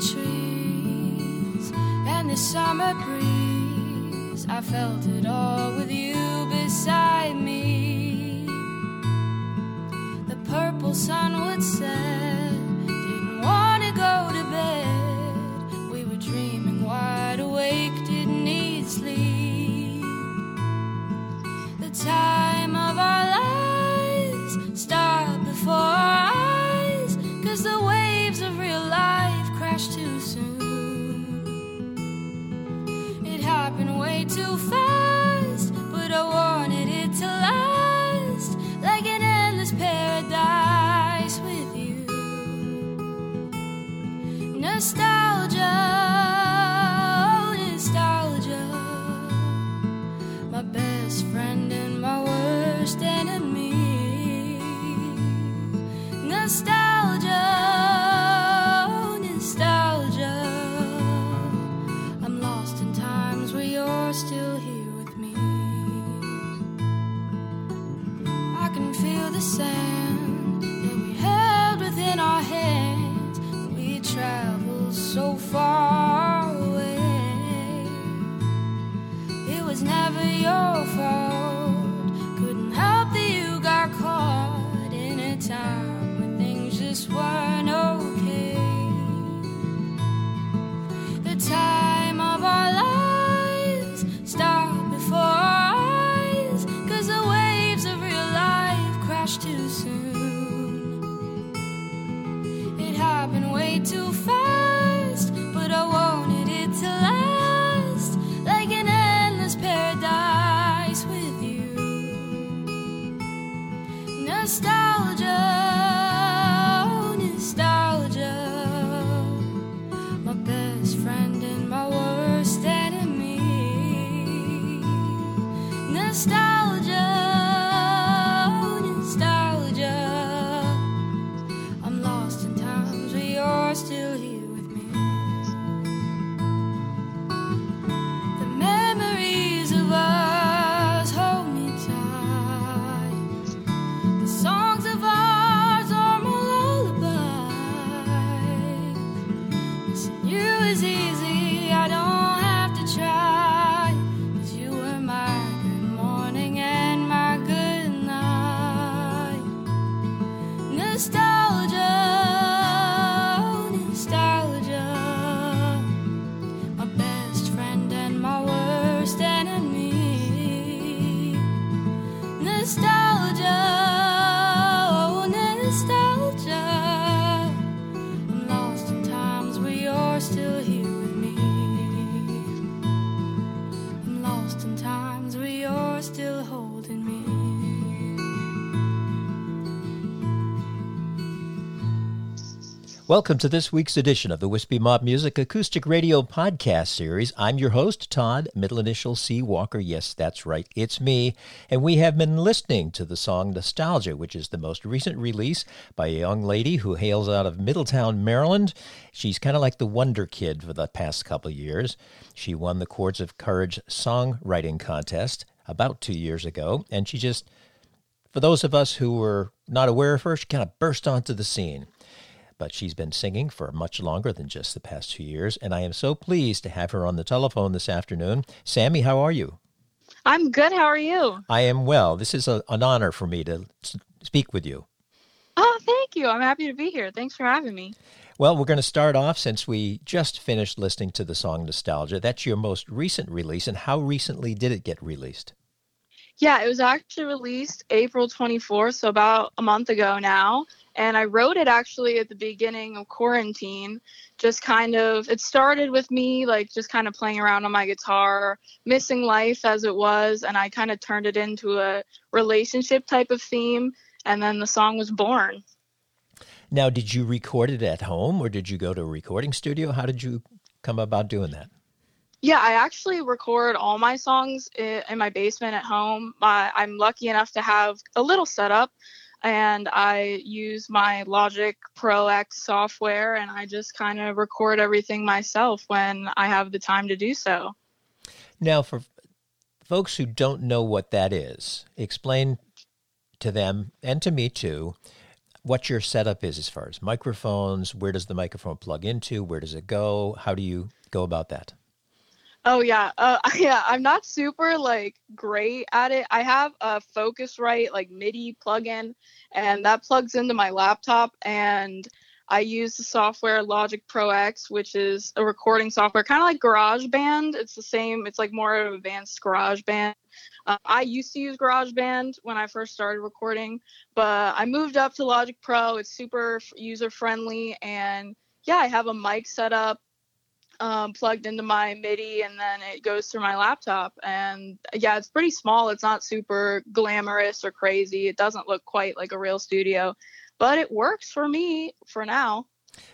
trees and the summer breeze. I felt it all with you beside me. The purple sun would set, Welcome to this week's edition of the Wispy Mob Music Acoustic Radio Podcast Series. I'm your host, Todd, middle initial C. Walker. Yes, that's right, it's me. And we have been listening to the song Nostalgia, which is the most recent release by a young lady who hails out of Middletown, Maryland. She's kind of like the Wonder Kid for the past couple years. She won the Chords of Courage songwriting contest about two years ago, and she just, for those of us who were not aware of her, she kind of burst onto the scene but she's been singing for much longer than just the past two years, and I am so pleased to have her on the telephone this afternoon. Sammy, how are you? I'm good. How are you? I am well. This is a, an honor for me to speak with you. Oh, thank you. I'm happy to be here. Thanks for having me. Well, we're going to start off since we just finished listening to the song Nostalgia. That's your most recent release, and how recently did it get released? Yeah, it was actually released April 24th, so about a month ago now. And I wrote it actually at the beginning of quarantine. Just kind of, it started with me like just kind of playing around on my guitar, missing life as it was. And I kind of turned it into a relationship type of theme. And then the song was born. Now, did you record it at home or did you go to a recording studio? How did you come about doing that? Yeah, I actually record all my songs in my basement at home. I'm lucky enough to have a little setup, and I use my Logic Pro X software, and I just kind of record everything myself when I have the time to do so. Now, for folks who don't know what that is, explain to them and to me too what your setup is as far as microphones. Where does the microphone plug into? Where does it go? How do you go about that? Oh yeah, uh, yeah. I'm not super like great at it. I have a Focusrite like MIDI plugin, and that plugs into my laptop. And I use the software Logic Pro X, which is a recording software, kind of like GarageBand. It's the same. It's like more of an advanced GarageBand. Uh, I used to use GarageBand when I first started recording, but I moved up to Logic Pro. It's super user friendly, and yeah, I have a mic set up um, plugged into my MIDI and then it goes through my laptop. And yeah, it's pretty small. It's not super glamorous or crazy. It doesn't look quite like a real studio, but it works for me for now.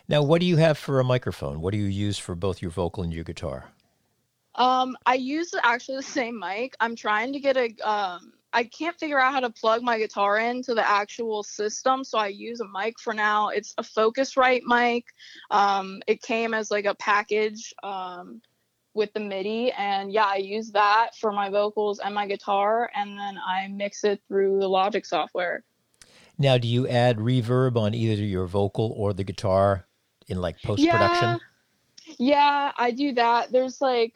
Now, what do you have for a microphone? What do you use for both your vocal and your guitar? Um, I use actually the same mic. I'm trying to get a um, I can't figure out how to plug my guitar into the actual system, so I use a mic for now. It's a Focusrite mic. Um, it came as like a package um, with the MIDI, and yeah, I use that for my vocals and my guitar, and then I mix it through the Logic software. Now, do you add reverb on either your vocal or the guitar in like post production? Yeah, yeah, I do that. There's like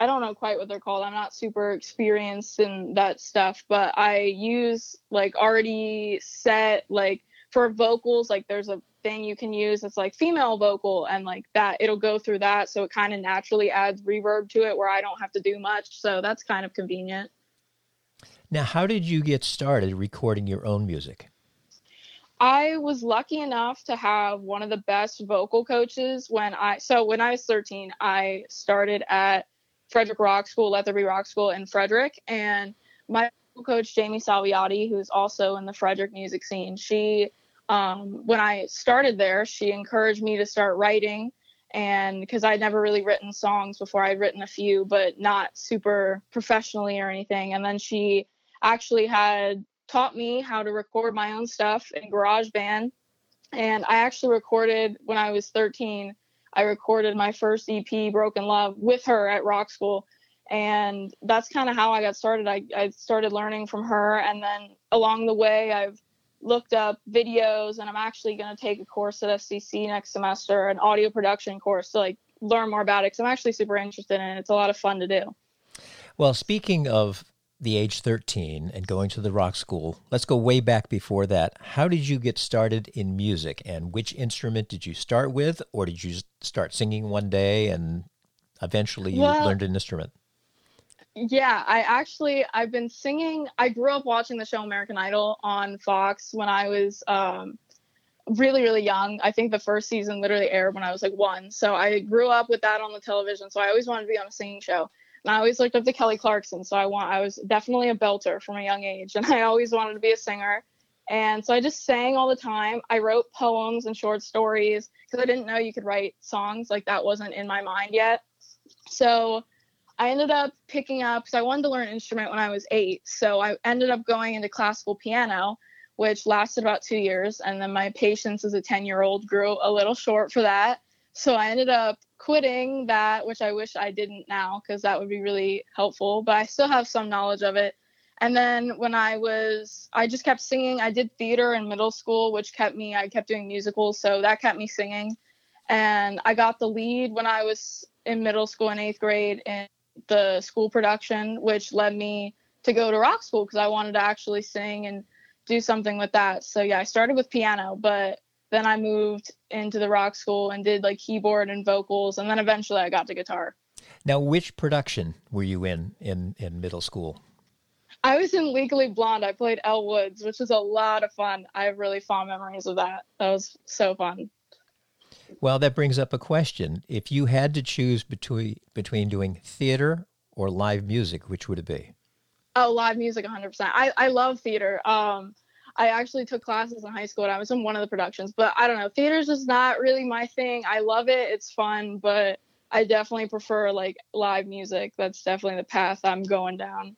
I don't know quite what they're called. I'm not super experienced in that stuff, but I use like already set like for vocals, like there's a thing you can use that's like female vocal and like that it'll go through that so it kind of naturally adds reverb to it where I don't have to do much. So that's kind of convenient. Now, how did you get started recording your own music? I was lucky enough to have one of the best vocal coaches when I so when I was 13, I started at Frederick Rock School, Letherby Rock School in Frederick. And my coach, Jamie Salviati, who's also in the Frederick music scene, she, um, when I started there, she encouraged me to start writing. And because I'd never really written songs before, I'd written a few, but not super professionally or anything. And then she actually had taught me how to record my own stuff in GarageBand. And I actually recorded when I was 13 I recorded my first EP, Broken Love, with her at Rock School. And that's kind of how I got started. I, I started learning from her. And then along the way, I've looked up videos and I'm actually going to take a course at FCC next semester, an audio production course to like learn more about it because I'm actually super interested in it. It's a lot of fun to do. Well, speaking of the age 13 and going to the rock school. Let's go way back before that. How did you get started in music and which instrument did you start with or did you start singing one day and eventually you well, learned an instrument? Yeah, I actually I've been singing. I grew up watching the show American Idol on Fox when I was um, really really young. I think the first season literally aired when I was like 1. So I grew up with that on the television. So I always wanted to be on a singing show. And I always looked up to Kelly Clarkson, so I want I was definitely a belter from a young age, and I always wanted to be a singer. And so I just sang all the time. I wrote poems and short stories because I didn't know you could write songs like that wasn't in my mind yet. So I ended up picking up because I wanted to learn an instrument when I was eight. So I ended up going into classical piano, which lasted about two years. And then my patience as a 10 year old grew a little short for that. So I ended up quitting that, which I wish I didn't now because that would be really helpful, but I still have some knowledge of it. And then when I was, I just kept singing. I did theater in middle school, which kept me, I kept doing musicals, so that kept me singing. And I got the lead when I was in middle school in eighth grade in the school production, which led me to go to rock school because I wanted to actually sing and do something with that. So yeah, I started with piano, but then I moved into the rock school and did like keyboard and vocals, and then eventually I got to guitar. Now, which production were you in in in middle school? I was in Legally Blonde. I played Elle Woods, which was a lot of fun. I have really fond memories of that. That was so fun. Well, that brings up a question. If you had to choose between between doing theater or live music, which would it be? Oh, live music, 100%. I, I love theater. Um, I actually took classes in high school and I was in one of the productions, but I don't know. Theater's just not really my thing. I love it. It's fun, but I definitely prefer like live music. That's definitely the path I'm going down.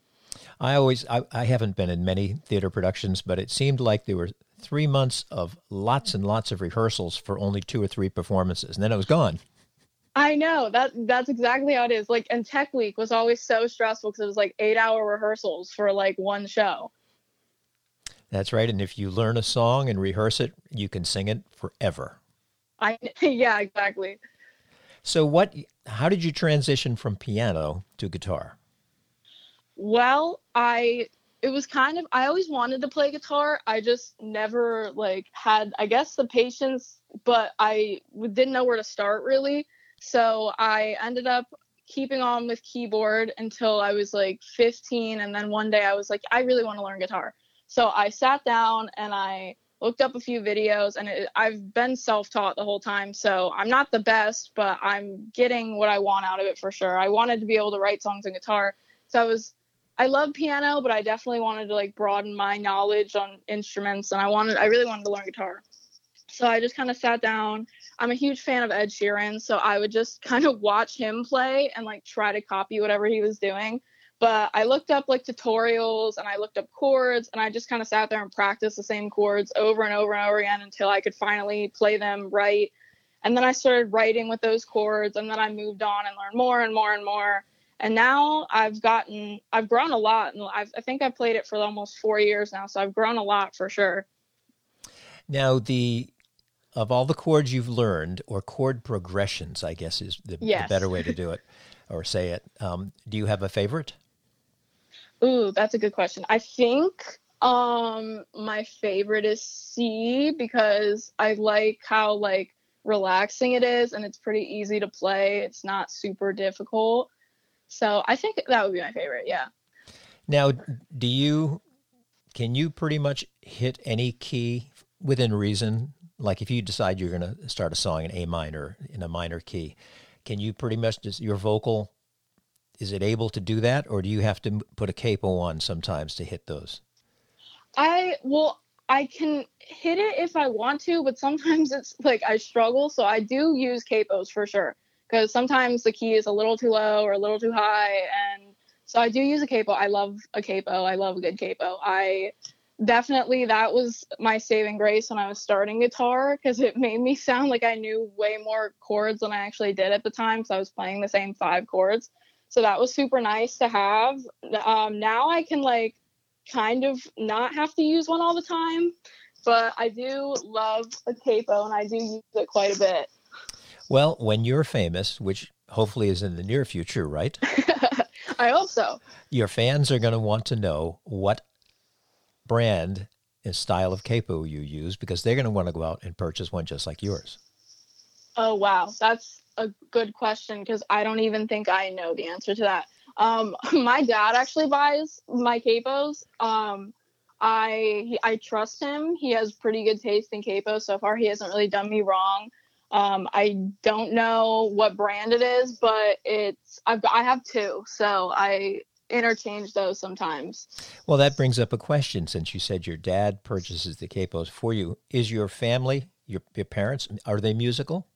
I always, I, I haven't been in many theater productions, but it seemed like there were three months of lots and lots of rehearsals for only two or three performances, and then it was gone. I know that that's exactly how it is. Like, and Tech Week was always so stressful because it was like eight hour rehearsals for like one show. That's right. And if you learn a song and rehearse it, you can sing it forever. I yeah, exactly. So what how did you transition from piano to guitar? Well, I it was kind of I always wanted to play guitar. I just never like had I guess the patience, but I didn't know where to start really. So I ended up keeping on with keyboard until I was like 15 and then one day I was like I really want to learn guitar. So I sat down and I looked up a few videos and it, I've been self-taught the whole time. So I'm not the best, but I'm getting what I want out of it for sure. I wanted to be able to write songs on guitar. So I was I love piano, but I definitely wanted to like broaden my knowledge on instruments and I wanted I really wanted to learn guitar. So I just kind of sat down. I'm a huge fan of Ed Sheeran, so I would just kind of watch him play and like try to copy whatever he was doing. But I looked up like tutorials and I looked up chords and I just kind of sat there and practiced the same chords over and over and over again until I could finally play them right. And then I started writing with those chords and then I moved on and learned more and more and more and now I've gotten I've grown a lot and I've, I think I played it for almost four years now so I've grown a lot for sure. Now the of all the chords you've learned or chord progressions I guess is the, yes. the better way to do it or say it. Um, do you have a favorite? Ooh, that's a good question. I think um my favorite is C because I like how like relaxing it is and it's pretty easy to play. It's not super difficult. So I think that would be my favorite. Yeah. Now, do you can you pretty much hit any key within reason? Like if you decide you're going to start a song in A minor in a minor key, can you pretty much just your vocal is it able to do that or do you have to put a capo on sometimes to hit those? I well I can hit it if I want to, but sometimes it's like I struggle, so I do use capos for sure because sometimes the key is a little too low or a little too high and so i do use a capo. I love a capo. I love a good capo. I definitely that was my saving grace when i was starting guitar because it made me sound like i knew way more chords than i actually did at the time because i was playing the same five chords so that was super nice to have um, now i can like kind of not have to use one all the time but i do love a capo and i do use it quite a bit well, when you're famous, which hopefully is in the near future, right? I hope so. Your fans are going to want to know what brand and style of capo you use because they're going to want to go out and purchase one just like yours. Oh, wow. That's a good question because I don't even think I know the answer to that. Um, my dad actually buys my capos. Um, I I trust him. He has pretty good taste in capos. So far, he hasn't really done me wrong. Um, I don't know what brand it is, but it's I've I have two, so I interchange those sometimes. Well, that brings up a question. Since you said your dad purchases the capos for you, is your family, your your parents, are they musical?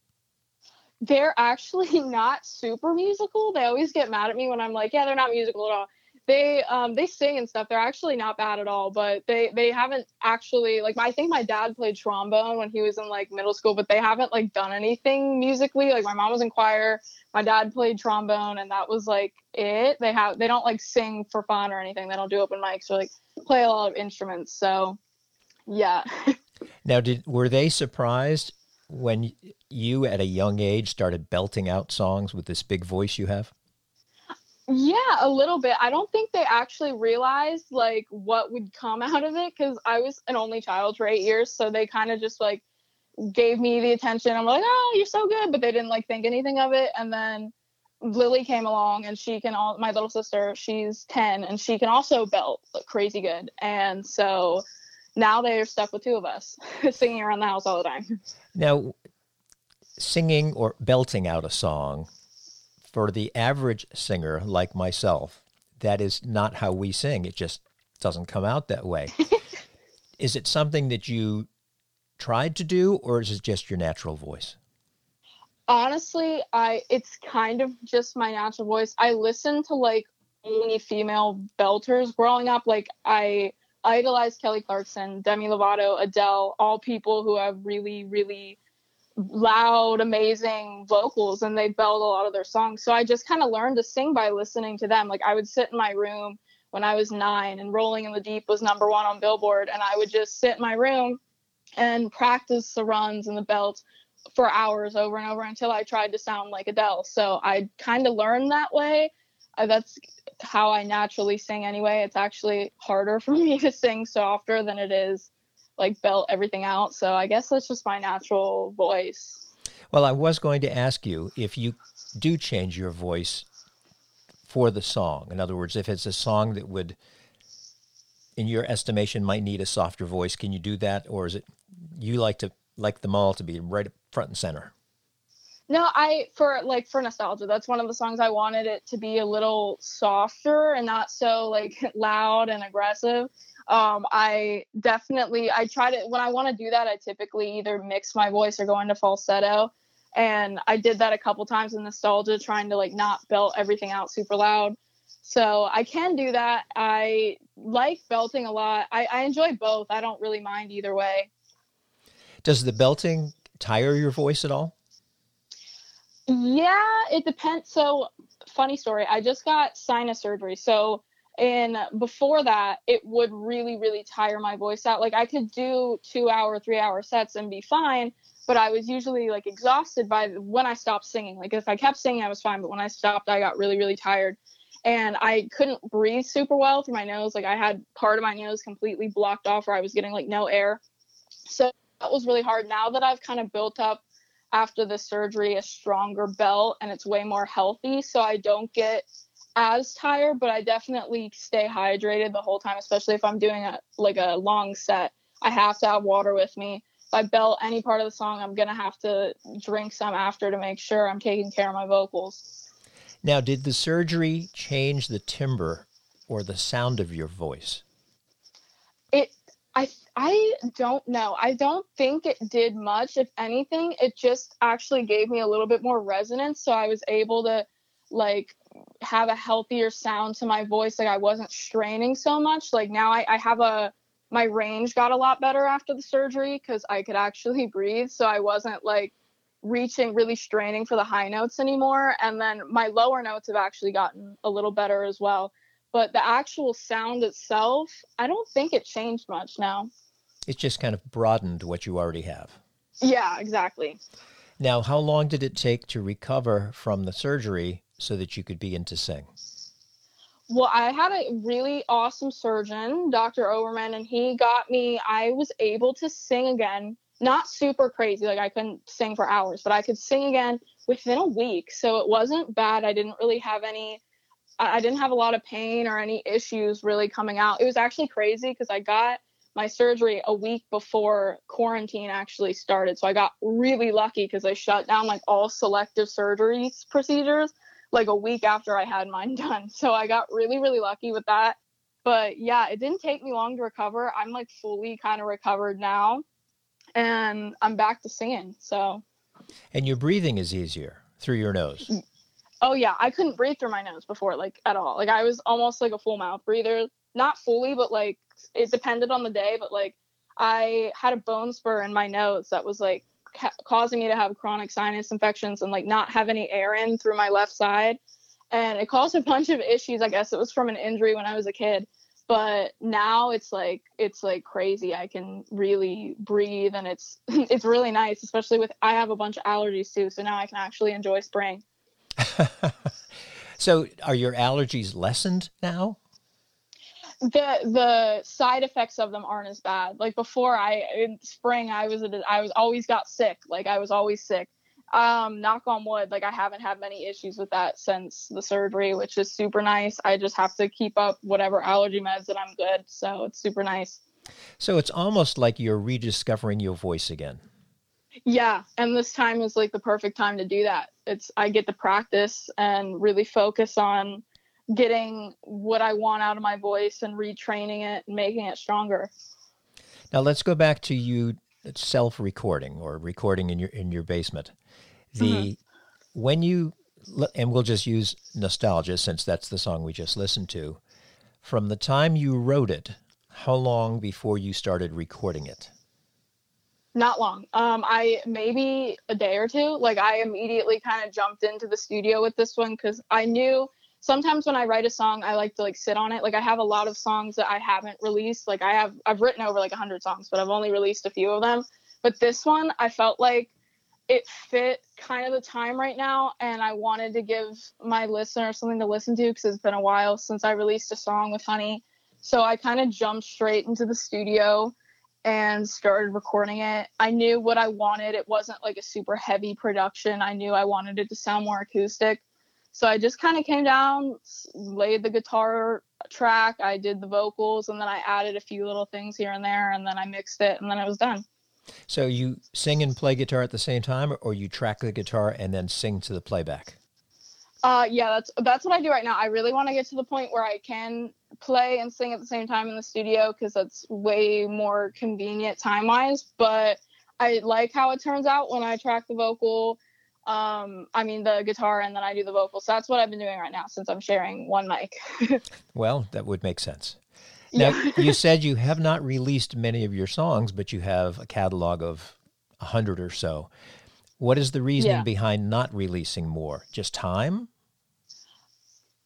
They're actually not super musical. They always get mad at me when I'm like, yeah, they're not musical at all they um they sing and stuff. They're actually not bad at all, but they they haven't actually like I think my dad played trombone when he was in like middle school, but they haven't like done anything musically. Like my mom was in choir, my dad played trombone, and that was like it. They have they don't like sing for fun or anything. They don't do open mics or like play a lot of instruments. So yeah. now, did were they surprised when you at a young age started belting out songs with this big voice you have? Yeah, a little bit. I don't think they actually realized like what would come out of it because I was an only child for eight years, so they kind of just like gave me the attention. I'm like, oh, you're so good, but they didn't like think anything of it. And then Lily came along, and she can all my little sister, she's ten, and she can also belt like, crazy good. And so now they're stuck with two of us singing around the house all the time. Now, singing or belting out a song for the average singer like myself, that is not how we sing. It just doesn't come out that way. is it something that you tried to do, or is it just your natural voice? Honestly, I it's kind of just my natural voice. I listen to like only female belters growing up. Like I idolized Kelly Clarkson, Demi Lovato, Adele, all people who have really, really loud, amazing vocals and they belled a lot of their songs. So I just kind of learned to sing by listening to them. Like I would sit in my room when I was nine, and Rolling in the Deep was number one on Billboard. And I would just sit in my room and practice the runs and the belts for hours over and over until I tried to sound like Adele. So I kind of learned that way. That's how I naturally sing anyway. It's actually harder for me to sing softer than it is like belt everything out. So I guess that's just my natural voice. Well, I was going to ask you if you do change your voice for the song. In other words, if it's a song that would, in your estimation, might need a softer voice, can you do that, or is it you like to like them all to be right up front and center? No, I for like for nostalgia, that's one of the songs I wanted it to be a little softer and not so like loud and aggressive. Um, I definitely I try to when I want to do that, I typically either mix my voice or go into falsetto and I did that a couple times in nostalgia, trying to like not belt everything out super loud. So I can do that. I like belting a lot. I, I enjoy both. I don't really mind either way. Does the belting tire your voice at all? Yeah, it depends. So, funny story. I just got sinus surgery. So, and before that, it would really, really tire my voice out. Like I could do two hour, three hour sets and be fine but I was usually like exhausted by when I stopped singing. Like if I kept singing, I was fine, but when I stopped, I got really, really tired. And I couldn't breathe super well through my nose. Like I had part of my nose completely blocked off where I was getting like no air. So that was really hard. Now that I've kind of built up after the surgery a stronger belt and it's way more healthy, so I don't get as tired, but I definitely stay hydrated the whole time, especially if I'm doing a like a long set. I have to have water with me if I belt any part of the song, I'm gonna have to drink some after to make sure I'm taking care of my vocals. Now, did the surgery change the timbre or the sound of your voice? I I don't know. I don't think it did much. If anything, it just actually gave me a little bit more resonance so I was able to like have a healthier sound to my voice like I wasn't straining so much. Like now I, I have a my range got a lot better after the surgery because I could actually breathe. So I wasn't like reaching, really straining for the high notes anymore. And then my lower notes have actually gotten a little better as well. But the actual sound itself, I don't think it changed much now. It's just kind of broadened what you already have. Yeah, exactly. Now, how long did it take to recover from the surgery so that you could begin to sing? Well, I had a really awesome surgeon, Dr. Overman, and he got me, I was able to sing again. Not super crazy, like I couldn't sing for hours, but I could sing again within a week. So it wasn't bad. I didn't really have any, I didn't have a lot of pain or any issues really coming out. It was actually crazy because I got my surgery a week before quarantine actually started. So I got really lucky because I shut down like all selective surgeries procedures like a week after I had mine done. So I got really, really lucky with that. But yeah, it didn't take me long to recover. I'm like fully kind of recovered now and I'm back to singing. So And your breathing is easier through your nose. Oh yeah, I couldn't breathe through my nose before like at all. Like I was almost like a full mouth breather. Not fully, but like it depended on the day, but like I had a bone spur in my nose that was like ca- causing me to have chronic sinus infections and like not have any air in through my left side. And it caused a bunch of issues. I guess it was from an injury when I was a kid. But now it's like it's like crazy. I can really breathe and it's it's really nice, especially with I have a bunch of allergies too. So now I can actually enjoy spring. so are your allergies lessened now? the the side effects of them aren't as bad. Like before, I in spring I was I was always got sick. Like I was always sick. Um, knock on wood, like I haven't had many issues with that since the surgery, which is super nice. I just have to keep up whatever allergy meds and I'm good. So it's super nice. So it's almost like you're rediscovering your voice again. Yeah, and this time is like the perfect time to do that. It's I get to practice and really focus on getting what I want out of my voice and retraining it and making it stronger. Now let's go back to you self-recording or recording in your in your basement. The mm-hmm. when you and we'll just use nostalgia since that's the song we just listened to. From the time you wrote it, how long before you started recording it? Not long. Um, I maybe a day or two. Like I immediately kind of jumped into the studio with this one because I knew sometimes when I write a song, I like to like sit on it. Like I have a lot of songs that I haven't released. Like I have I've written over like 100 songs, but I've only released a few of them. But this one, I felt like it fit kind of the time right now and I wanted to give my listeners something to listen to because it's been a while since I released a song with Honey. So I kind of jumped straight into the studio and started recording it. I knew what I wanted. It wasn't like a super heavy production. I knew I wanted it to sound more acoustic. So I just kind of came down, laid the guitar track, I did the vocals, and then I added a few little things here and there, and then I mixed it, and then it was done. So you sing and play guitar at the same time, or you track the guitar and then sing to the playback? Uh, yeah, that's that's what I do right now. I really want to get to the point where I can play and sing at the same time in the studio because that's way more convenient time wise. But I like how it turns out when I track the vocal um i mean the guitar and then i do the vocals so that's what i've been doing right now since i'm sharing one mic well that would make sense now yeah. you said you have not released many of your songs but you have a catalog of a hundred or so what is the reasoning yeah. behind not releasing more just time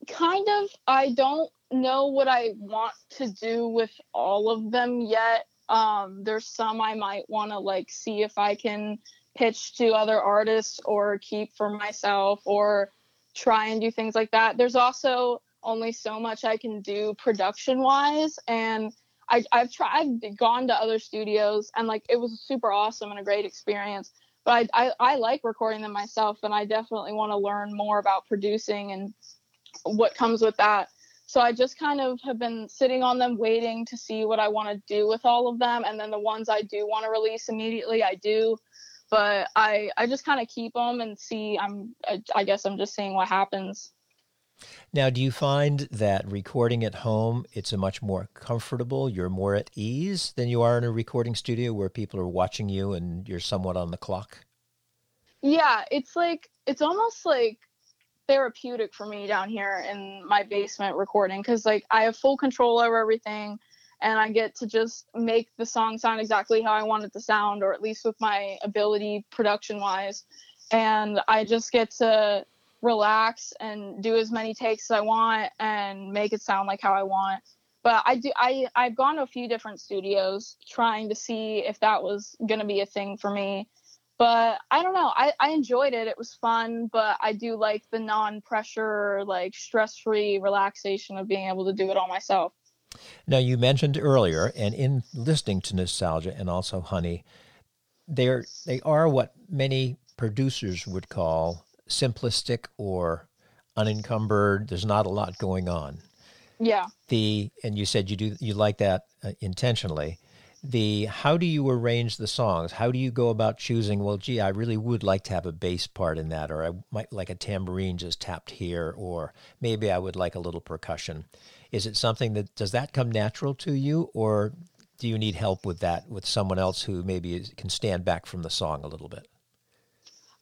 kind of i don't know what i want to do with all of them yet um there's some i might want to like see if i can pitch to other artists or keep for myself or try and do things like that. There's also only so much I can do production wise and I, I've tried I've gone to other studios and like it was super awesome and a great experience. But I, I, I like recording them myself and I definitely want to learn more about producing and what comes with that. So I just kind of have been sitting on them waiting to see what I want to do with all of them and then the ones I do want to release immediately I do but I I just kind of keep them and see. I'm I, I guess I'm just seeing what happens. Now, do you find that recording at home it's a much more comfortable, you're more at ease than you are in a recording studio where people are watching you and you're somewhat on the clock? Yeah, it's like it's almost like therapeutic for me down here in my basement recording cuz like I have full control over everything and I get to just make the song sound exactly how I want it to sound, or at least with my ability production wise. And I just get to relax and do as many takes as I want and make it sound like how I want. But I do I I've gone to a few different studios trying to see if that was gonna be a thing for me. But I don't know. I, I enjoyed it. It was fun, but I do like the non pressure, like stress free relaxation of being able to do it all myself. Now, you mentioned earlier, and in listening to Nostalgia and also Honey, they're, they are what many producers would call simplistic or unencumbered. There's not a lot going on. Yeah. The and you said you do you like that uh, intentionally. The how do you arrange the songs? How do you go about choosing? Well, gee, I really would like to have a bass part in that, or I might like a tambourine just tapped here, or maybe I would like a little percussion. Is it something that does that come natural to you, or do you need help with that with someone else who maybe can stand back from the song a little bit?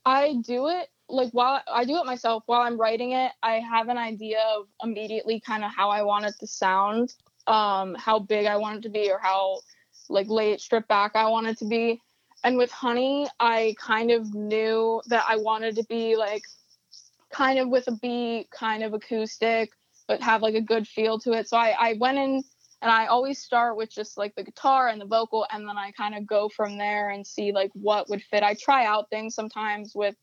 I do it like while I do it myself while I'm writing it. I have an idea of immediately kind of how I want it to sound, um, how big I want it to be, or how like late stripped back I want it to be. And with Honey, I kind of knew that I wanted to be like kind of with a beat, kind of acoustic, but have like a good feel to it. So I, I went in and I always start with just like the guitar and the vocal, and then I kind of go from there and see like what would fit. I try out things sometimes with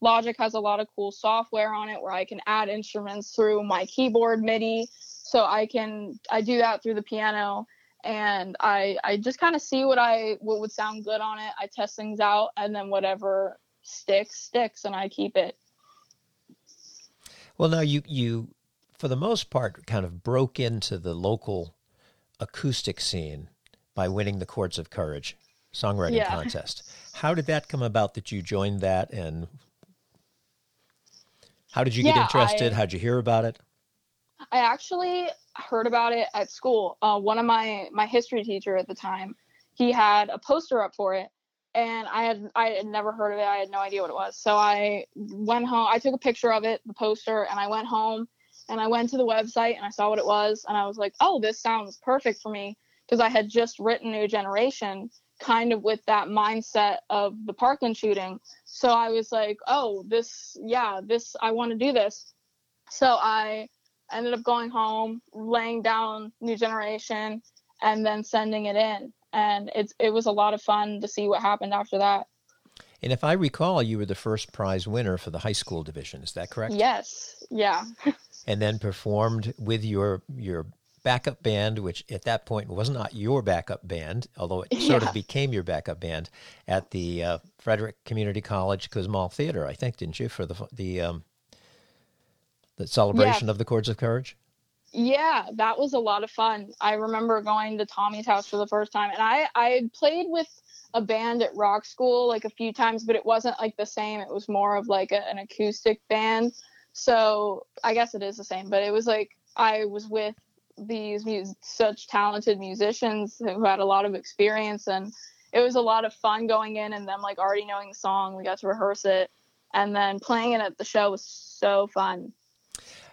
Logic has a lot of cool software on it where I can add instruments through my keyboard MIDI. So I can I do that through the piano and I I just kind of see what I what would sound good on it. I test things out and then whatever sticks sticks and I keep it. Well, now you you for the most part, kind of broke into the local acoustic scene by winning the Chords of Courage songwriting yeah. contest. How did that come about that you joined that and how did you yeah, get interested? I, How'd you hear about it? I actually heard about it at school. Uh, one of my my history teacher at the time, he had a poster up for it, and I had I had never heard of it. I had no idea what it was. So I went home. I took a picture of it, the poster, and I went home and I went to the website and I saw what it was and I was like, oh, this sounds perfect for me because I had just written New Generation kind of with that mindset of the Parkland shooting. So I was like, oh, this, yeah, this, I want to do this. So I ended up going home, laying down New Generation, and then sending it in. And it's it was a lot of fun to see what happened after that. And if I recall, you were the first prize winner for the high school division. Is that correct? Yes. Yeah. and then performed with your your backup band, which at that point was not your backup band, although it sort yeah. of became your backup band at the uh, Frederick Community College Kussmaul Theater, I think, didn't you, for the the um, the celebration of the Chords of Courage? Yeah, that was a lot of fun. I remember going to Tommy's house for the first time, and I I played with a band at rock school like a few times, but it wasn't like the same. It was more of like a, an acoustic band. So I guess it is the same, but it was like I was with these mus- such talented musicians who had a lot of experience and it was a lot of fun going in and them like already knowing the song we got to rehearse it and then playing it at the show was so fun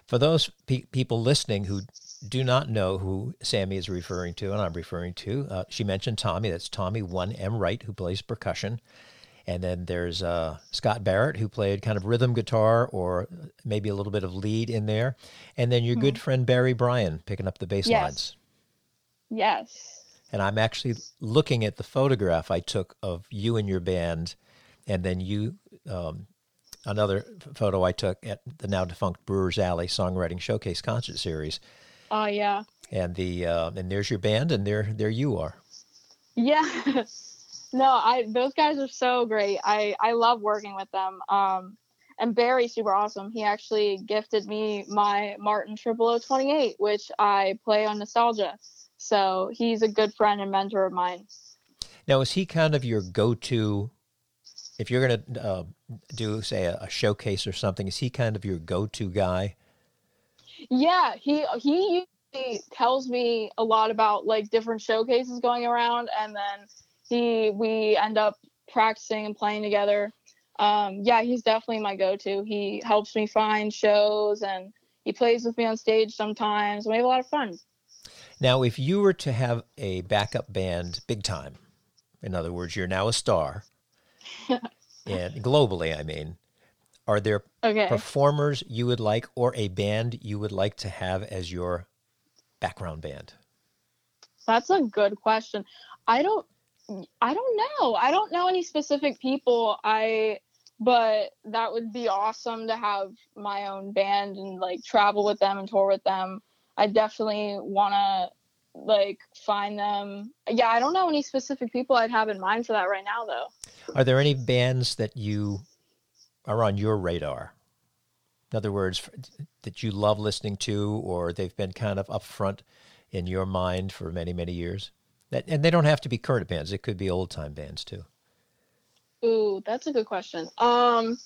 for those pe- people listening who do not know who Sammy is referring to, and I'm referring to, uh, she mentioned Tommy. That's Tommy One M Wright, who plays percussion. And then there's uh, Scott Barrett, who played kind of rhythm guitar or maybe a little bit of lead in there. And then your mm-hmm. good friend Barry Bryan picking up the bass yes. lines. Yes. And I'm actually looking at the photograph I took of you and your band, and then you, um, another photo I took at the now defunct Brewers Alley Songwriting Showcase Concert Series. Oh yeah. And the uh, and there's your band, and there there you are. Yeah. No, I those guys are so great. I I love working with them. Um, and Barry's super awesome. He actually gifted me my Martin Triple O twenty eight, which I play on Nostalgia. So he's a good friend and mentor of mine. Now, is he kind of your go to? If you're going to uh, do, say, a, a showcase or something, is he kind of your go to guy? Yeah, he he usually tells me a lot about like different showcases going around, and then he we end up practicing and playing together. Um, yeah, he's definitely my go-to. He helps me find shows and he plays with me on stage sometimes. We have a lot of fun. Now, if you were to have a backup band, big time, in other words, you're now a star, and globally, I mean, are there okay. performers you would like or a band you would like to have as your background band? That's a good question. I don't I don't know. I don't know any specific people. I but that would be awesome to have my own band and like travel with them and tour with them. I definitely want to like find them. Yeah, I don't know any specific people I'd have in mind for that right now though. Are there any bands that you are on your radar? In other words, that you love listening to or they've been kind of upfront in your mind for many, many years? That, and they don't have to be current bands; it could be old time bands too. Ooh, that's a good question. Um,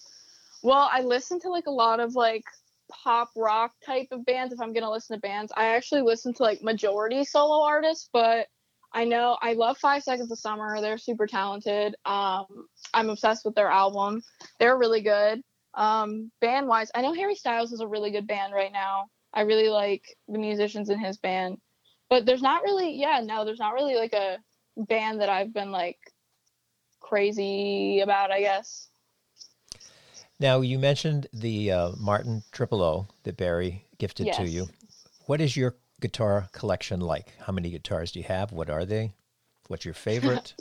well, I listen to like a lot of like pop rock type of bands. If I'm gonna listen to bands, I actually listen to like majority solo artists, but I know I love Five Seconds of Summer. They're super talented. Um, I'm obsessed with their album. They're really good. Um, band wise, I know Harry Styles is a really good band right now. I really like the musicians in his band but there's not really yeah no there's not really like a band that i've been like crazy about i guess now you mentioned the uh, martin triple o that barry gifted yes. to you what is your guitar collection like how many guitars do you have what are they what's your favorite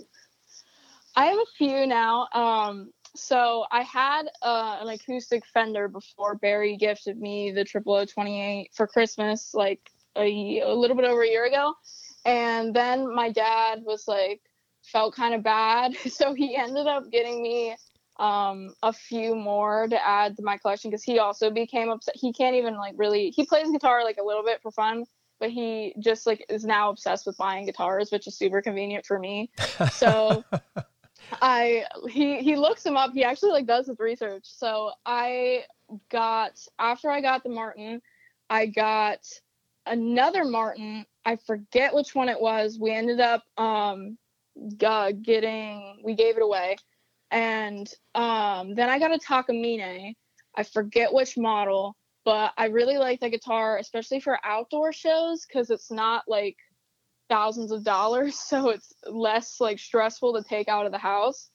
i have a few now um, so i had uh, an acoustic fender before barry gifted me the triple o 28 for christmas like a, a little bit over a year ago. And then my dad was like, felt kind of bad. So he ended up getting me um, a few more to add to my collection because he also became upset. He can't even like really, he plays guitar like a little bit for fun, but he just like is now obsessed with buying guitars, which is super convenient for me. So I, he, he looks him up. He actually like does his research. So I got, after I got the Martin, I got another Martin. I forget which one it was. We ended up um, uh, getting, we gave it away. And um, then I got a Takamine. I forget which model, but I really like the guitar, especially for outdoor shows, because it's not like thousands of dollars. So it's less like stressful to take out of the house.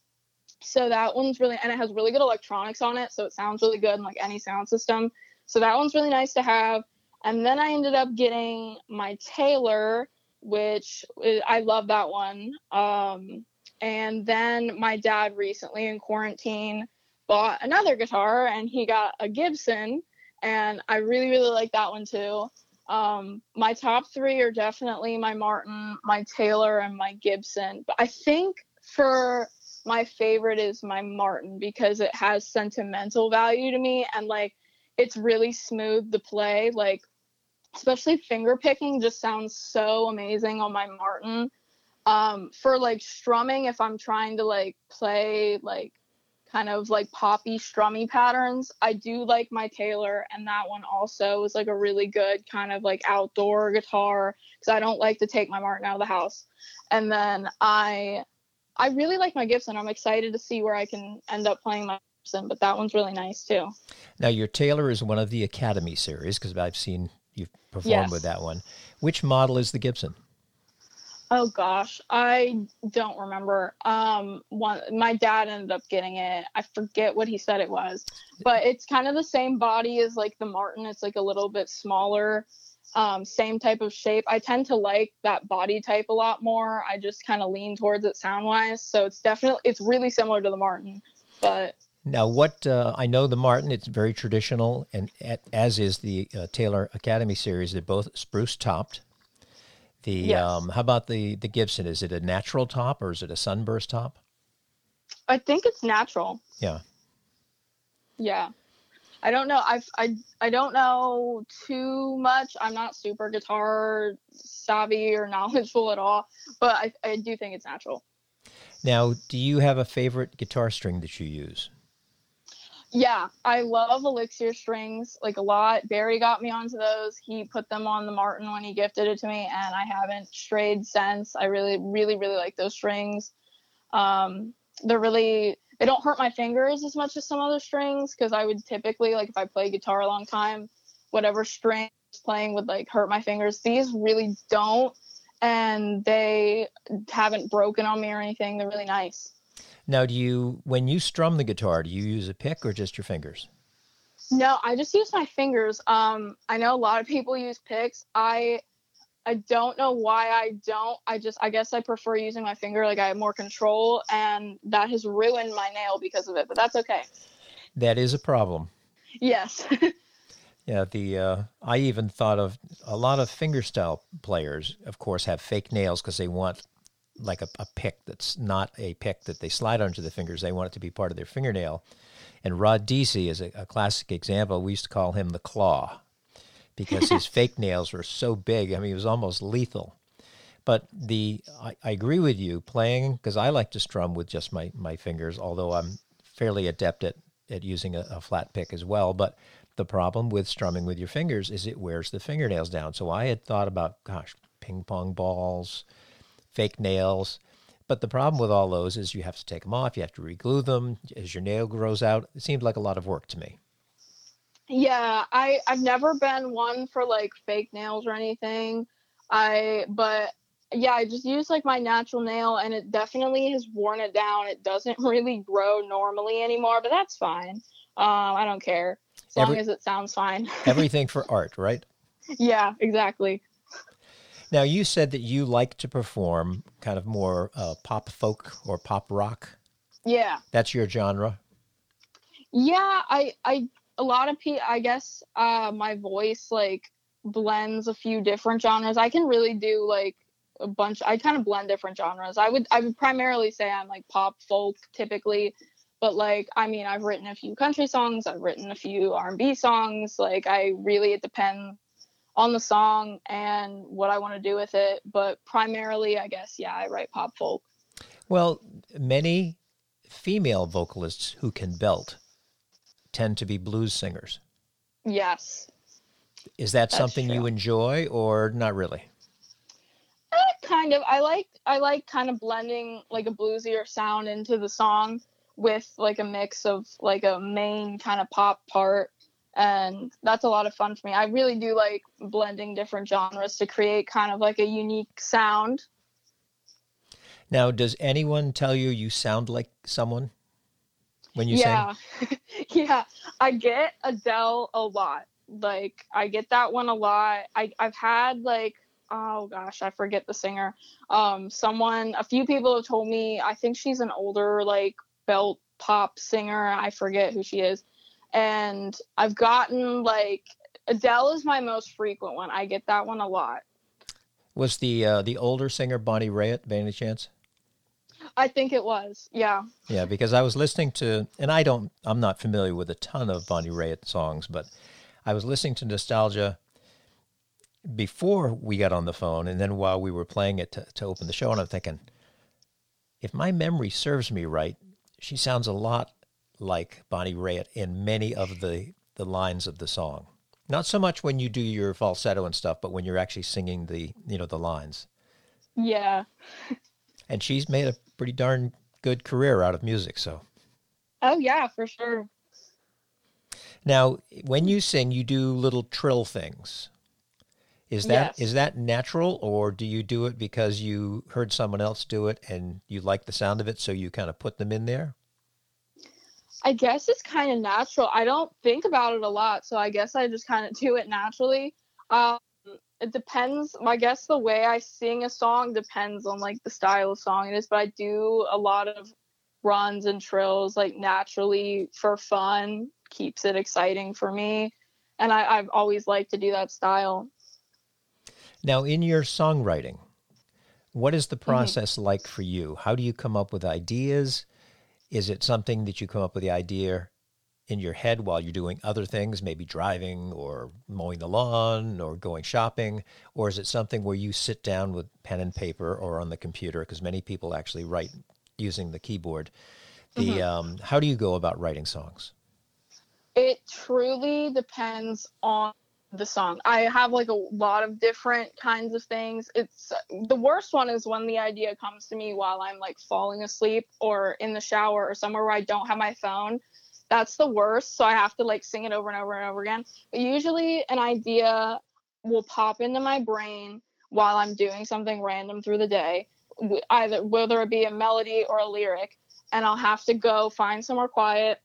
So that one's really, and it has really good electronics on it. So it sounds really good in like any sound system. So that one's really nice to have. And then I ended up getting my Taylor, which I love that one. Um, and then my dad recently in quarantine bought another guitar and he got a Gibson. And I really, really like that one too. Um, my top three are definitely my Martin, my Taylor, and my Gibson. But I think for my favorite is my Martin because it has sentimental value to me and like it's really smooth to play. Like especially finger picking just sounds so amazing on my Martin. Um, for like strumming, if I'm trying to like play like kind of like poppy strummy patterns, I do like my Taylor, and that one also is like a really good kind of like outdoor guitar because I don't like to take my Martin out of the house. And then I I really like my Gibson. I'm excited to see where I can end up playing my Gibson, but that one's really nice too. Now, your Taylor is one of the Academy series because I've seen you perform yes. with that one. Which model is the Gibson? Oh gosh, I don't remember. Um, one my dad ended up getting it. I forget what he said it was, but it's kind of the same body as like the Martin. It's like a little bit smaller um, same type of shape. I tend to like that body type a lot more. I just kind of lean towards it sound wise. So it's definitely it's really similar to the Martin, but. Now, what uh, I know the Martin, it's very traditional, and as is the uh, Taylor Academy series. They're both spruce topped. The yes. um, how about the the Gibson? Is it a natural top or is it a sunburst top? I think it's natural. Yeah. Yeah. I don't know. I've, I I don't know too much. I'm not super guitar savvy or knowledgeable at all, but I, I do think it's natural. Now, do you have a favorite guitar string that you use? Yeah, I love Elixir strings like a lot. Barry got me onto those. He put them on the Martin when he gifted it to me, and I haven't strayed since. I really, really, really like those strings. Um, they're really they don't hurt my fingers as much as some other strings because I would typically like if I play guitar a long time, whatever string playing would like hurt my fingers. These really don't, and they haven't broken on me or anything. They're really nice. Now, do you when you strum the guitar, do you use a pick or just your fingers? No, I just use my fingers. Um, I know a lot of people use picks. I I don't know why I don't. I just I guess I prefer using my finger like I have more control and that has ruined my nail because of it, but that's okay. That is a problem. Yes. yeah, the uh, I even thought of a lot of fingerstyle players of course have fake nails because they want like a, a pick that's not a pick that they slide onto the fingers. They want it to be part of their fingernail. And Rod Deasy is a, a classic example. We used to call him the claw because his fake nails were so big. I mean, he was almost lethal. But the I, I agree with you playing because I like to strum with just my my fingers, although I'm fairly adept at at using a, a flat pick as well. But the problem with strumming with your fingers is it wears the fingernails down. So I had thought about, gosh, ping pong balls, fake nails. But the problem with all those is you have to take them off, you have to reglue them as your nail grows out. It seemed like a lot of work to me. Yeah, I I've never been one for like fake nails or anything. I but yeah, I just use like my natural nail and it definitely has worn it down. It doesn't really grow normally anymore, but that's fine. Um, I don't care as Every, long as it sounds fine. everything for art, right? Yeah, exactly. Now you said that you like to perform kind of more uh, pop folk or pop rock. Yeah. That's your genre. Yeah, I I a lot of people, I guess, uh, my voice like blends a few different genres. I can really do like a bunch. I kind of blend different genres. I would, I would primarily say I'm like pop folk typically, but like, I mean, I've written a few country songs. I've written a few R&B songs. Like, I really, it depends on the song and what I want to do with it. But primarily, I guess, yeah, I write pop folk. Well, many female vocalists who can belt tend to be blues singers. Yes. Is that something true. you enjoy or not really? Uh, kind of. I like I like kind of blending like a bluesier sound into the song with like a mix of like a main kind of pop part and that's a lot of fun for me. I really do like blending different genres to create kind of like a unique sound. Now, does anyone tell you you sound like someone? when you say? yeah. yeah, I get Adele a lot. Like I get that one a lot. I I've had like oh gosh, I forget the singer. Um, someone, a few people have told me. I think she's an older like belt pop singer. I forget who she is, and I've gotten like Adele is my most frequent one. I get that one a lot. Was the uh, the older singer Bonnie Raitt by any chance? I think it was. Yeah. Yeah, because I was listening to, and I don't, I'm not familiar with a ton of Bonnie Raitt songs, but I was listening to Nostalgia before we got on the phone, and then while we were playing it to, to open the show, and I'm thinking, if my memory serves me right, she sounds a lot like Bonnie Raitt in many of the, the lines of the song. Not so much when you do your falsetto and stuff, but when you're actually singing the you know the lines. Yeah. and she's made a pretty darn good career out of music, so. Oh yeah, for sure. Now, when you sing, you do little trill things. Is that Yes. is that natural, or do you do it because you heard someone else do it and you like the sound of it, so you kind of put them in there? I guess it's kind of natural. I don't think about it a lot, so I guess I just kind of do it naturally. Um, it depends. I guess the way I sing a song depends on like the style of song it is, but I do a lot of runs and trills like naturally for fun, keeps it exciting for me, and I, I've always liked to do that style. Now, in your songwriting, what is the process like for you? How do you come up with ideas? Is it something that you come up with the idea in your head while you're doing other things, maybe driving or mowing the lawn or going shopping? Or is it something where you sit down with pen and paper or on the computer? Because many people actually write using the keyboard. The um, how do you go about writing songs? It truly depends on the song. I have like a lot of different kinds of things. It's the worst one is when the idea comes to me while I'm like falling asleep or in the shower or somewhere where I don't have my phone. That's the worst. So I have to like sing it over and over and over again. But usually an idea will pop into my brain while I'm doing something random through the day, either whether it be a melody or a lyric, and I'll have to go find somewhere quiet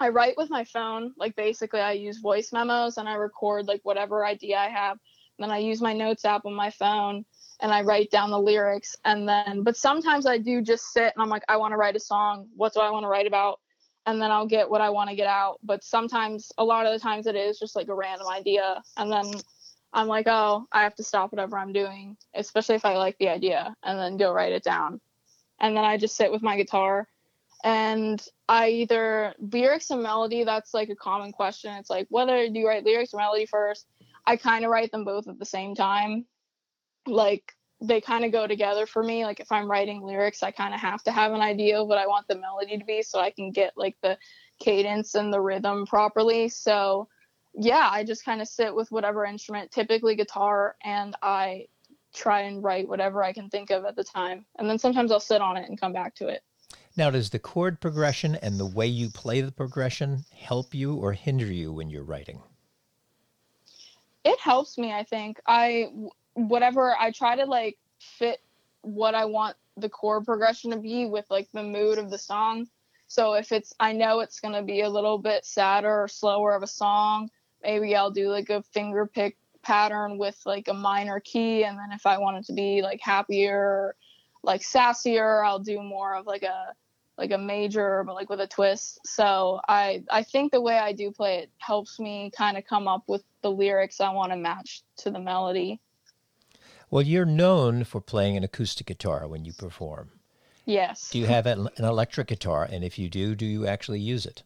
I write with my phone. Like basically, I use voice memos and I record like whatever idea I have. And then I use my notes app on my phone and I write down the lyrics. And then, but sometimes I do just sit and I'm like, I want to write a song. What do I want to write about? And then I'll get what I want to get out. But sometimes, a lot of the times, it is just like a random idea. And then I'm like, oh, I have to stop whatever I'm doing, especially if I like the idea, and then go write it down. And then I just sit with my guitar and I either lyrics and melody. That's like a common question. It's like whether do you write lyrics or melody first. I kind of write them both at the same time. Like they kind of go together for me. Like if I'm writing lyrics, I kind of have to have an idea of what I want the melody to be, so I can get like the cadence and the rhythm properly. So yeah, I just kind of sit with whatever instrument, typically guitar, and I try and write whatever I can think of at the time. And then sometimes I'll sit on it and come back to it. Now, does the chord progression and the way you play the progression help you or hinder you when you're writing? it helps me i think i whatever i try to like fit what i want the chord progression to be with like the mood of the song so if it's i know it's going to be a little bit sadder or slower of a song maybe i'll do like a finger pick pattern with like a minor key and then if i want it to be like happier like sassier i'll do more of like a like a major but like with a twist so i i think the way i do play it helps me kind of come up with the lyrics i want to match to the melody Well, you're known for playing an acoustic guitar when you perform. yes Do you have an an electric guitar? And if you do, do you actually use it?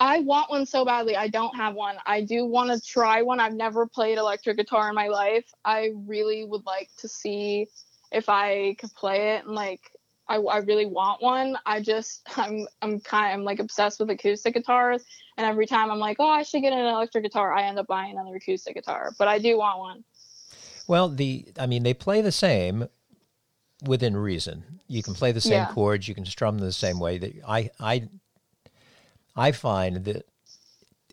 i want one so badly i don't have one i do want to try one i've never played electric guitar in my life i really would like to see if i could play it and like I, I really want one. I just I'm I'm kind of I'm like obsessed with acoustic guitars, and every time I'm like, oh, I should get an electric guitar, I end up buying another acoustic guitar. But I do want one. Well, the I mean, they play the same within reason. You can play the same Yeah. chords, you can strum them the same way. That I I I find that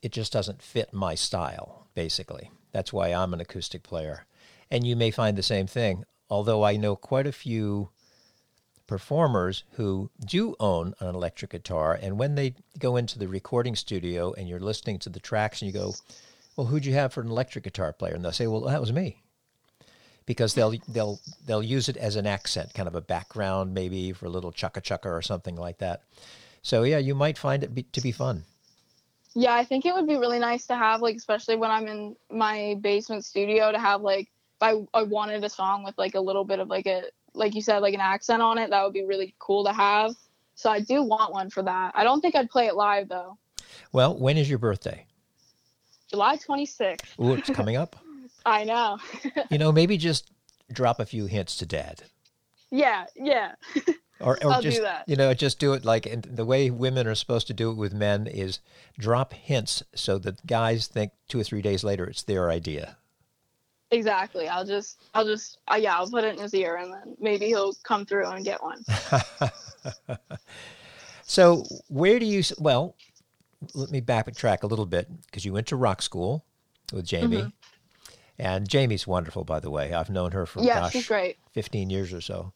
it just doesn't fit my style. Basically, that's why I'm an acoustic player, and you may find the same thing. Although I know quite a few performers who do own an electric guitar, and when they go into the recording studio and you're listening to the tracks and you go, well, who'd you have for an electric guitar player? And they'll say, well, that was me. Because they'll they'll they'll use it as an accent, kind of a background, maybe for a little chukka chukka or something like that. So yeah, you might find it be, to be fun. Yeah, I think it would be really nice to have like, especially when I'm in my basement studio, to have like I, I wanted a song with like a little bit of like a like you said like an accent on it, that would be really cool to have. So I do want one for that. I don't think I'd play it live though. Well, when is your birthday? July 26th. Ooh, it's coming up. I know. you know, maybe just drop a few hints to dad. Yeah, yeah. Or, or I'll just do that. you know, just do it like and the way women are supposed to do it with men is drop hints so that guys think two or three days later it's their idea. Exactly. I'll just, I'll just, uh, yeah, I'll put it in his ear and then maybe he'll come through and get one. so where do you? Well, let me backtrack a little bit because you went to rock school with Jamie, Mm-hmm. and Jamie's wonderful, by the way. I've known her for yeah, gosh, she's great. 15 years or so.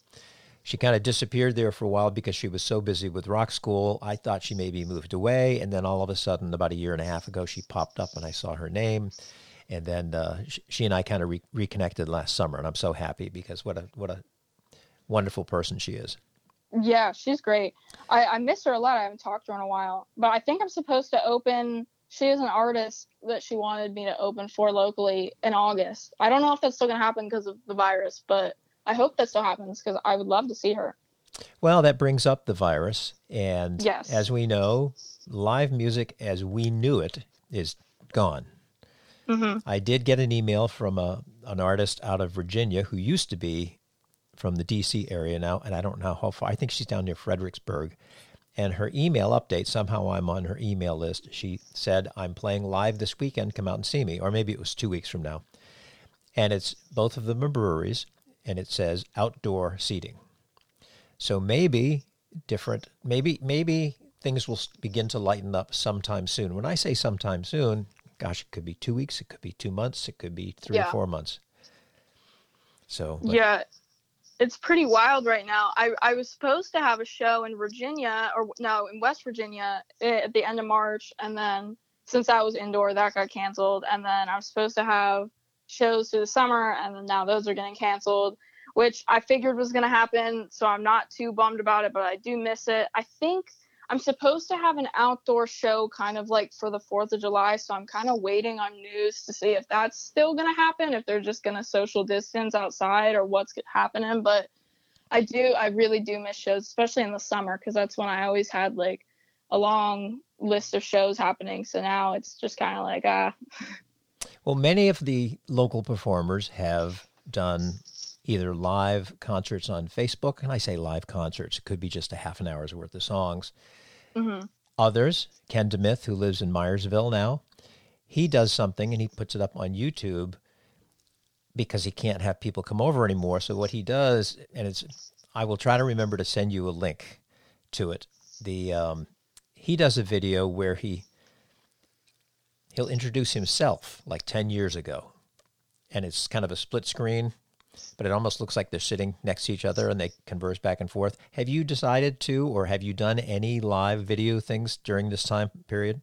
She kind of disappeared there for a while because she was so busy with rock school. I thought she maybe moved away. And then all of a sudden, about a year and a half ago, she popped up and I saw her name. And then uh, she and I kind of re- reconnected last summer. And I'm so happy because what a, what a wonderful person she is. Yeah, she's great. I, I miss her a lot. I haven't talked to her in a while. But I think I'm supposed to open. She is an artist that she wanted me to open for locally in August. I don't know if that's still going to happen because of the virus, but I hope that still happens because I would love to see her. Well, that brings up the virus. And Yes. as we know, live music as we knew it is gone. Hmm I did get an email from a, an artist out of Virginia who used to be from the DC area now, and I don't know how far. I think she's down near Fredericksburg. And her email update, somehow I'm on her email list. She said, I'm playing live this weekend. Come out and see me. Or maybe it was two weeks from now. And it's both of them are breweries, and it says outdoor seating. So maybe different, maybe, maybe things will begin to lighten up sometime soon. When I say sometime soon, gosh, it could be two weeks, it could be two months, it could be three or four months. So, but- Yeah, it's pretty wild right now. I, I was supposed to have a show in Virginia, or no, in West Virginia eh, at the end of March. And then since that was indoor, that got canceled. And then I was supposed to have shows through the summer, and then now those are getting canceled, which I figured was going to happen. So I'm not too bummed about it, but I do miss it. I think I'm supposed to have an outdoor show kind of like for the 4th of July. So I'm kind of waiting on news to see if that's still going to happen, if they're just going to social distance outside or what's happening. But I do, I really do miss shows, especially in the summer, because that's when I always had like a long list of shows happening. So now it's just kind of like, ah, Well, many of the local performers have done either live concerts on Facebook, and I say live concerts, it could be just a half an hour's worth of songs. Mhm. Others, Ken DeMith, who lives in Myersville now, he does something and he puts it up on YouTube because he can't have people come over anymore. So what he does, and it's, I will try to remember to send you a link to it. The um, he does a video where he he'll introduce himself like 10 years ago and it's kind of a split screen but it almost looks like they're sitting next to each other and they converse back and forth have you decided to or have you done any live video things during this time period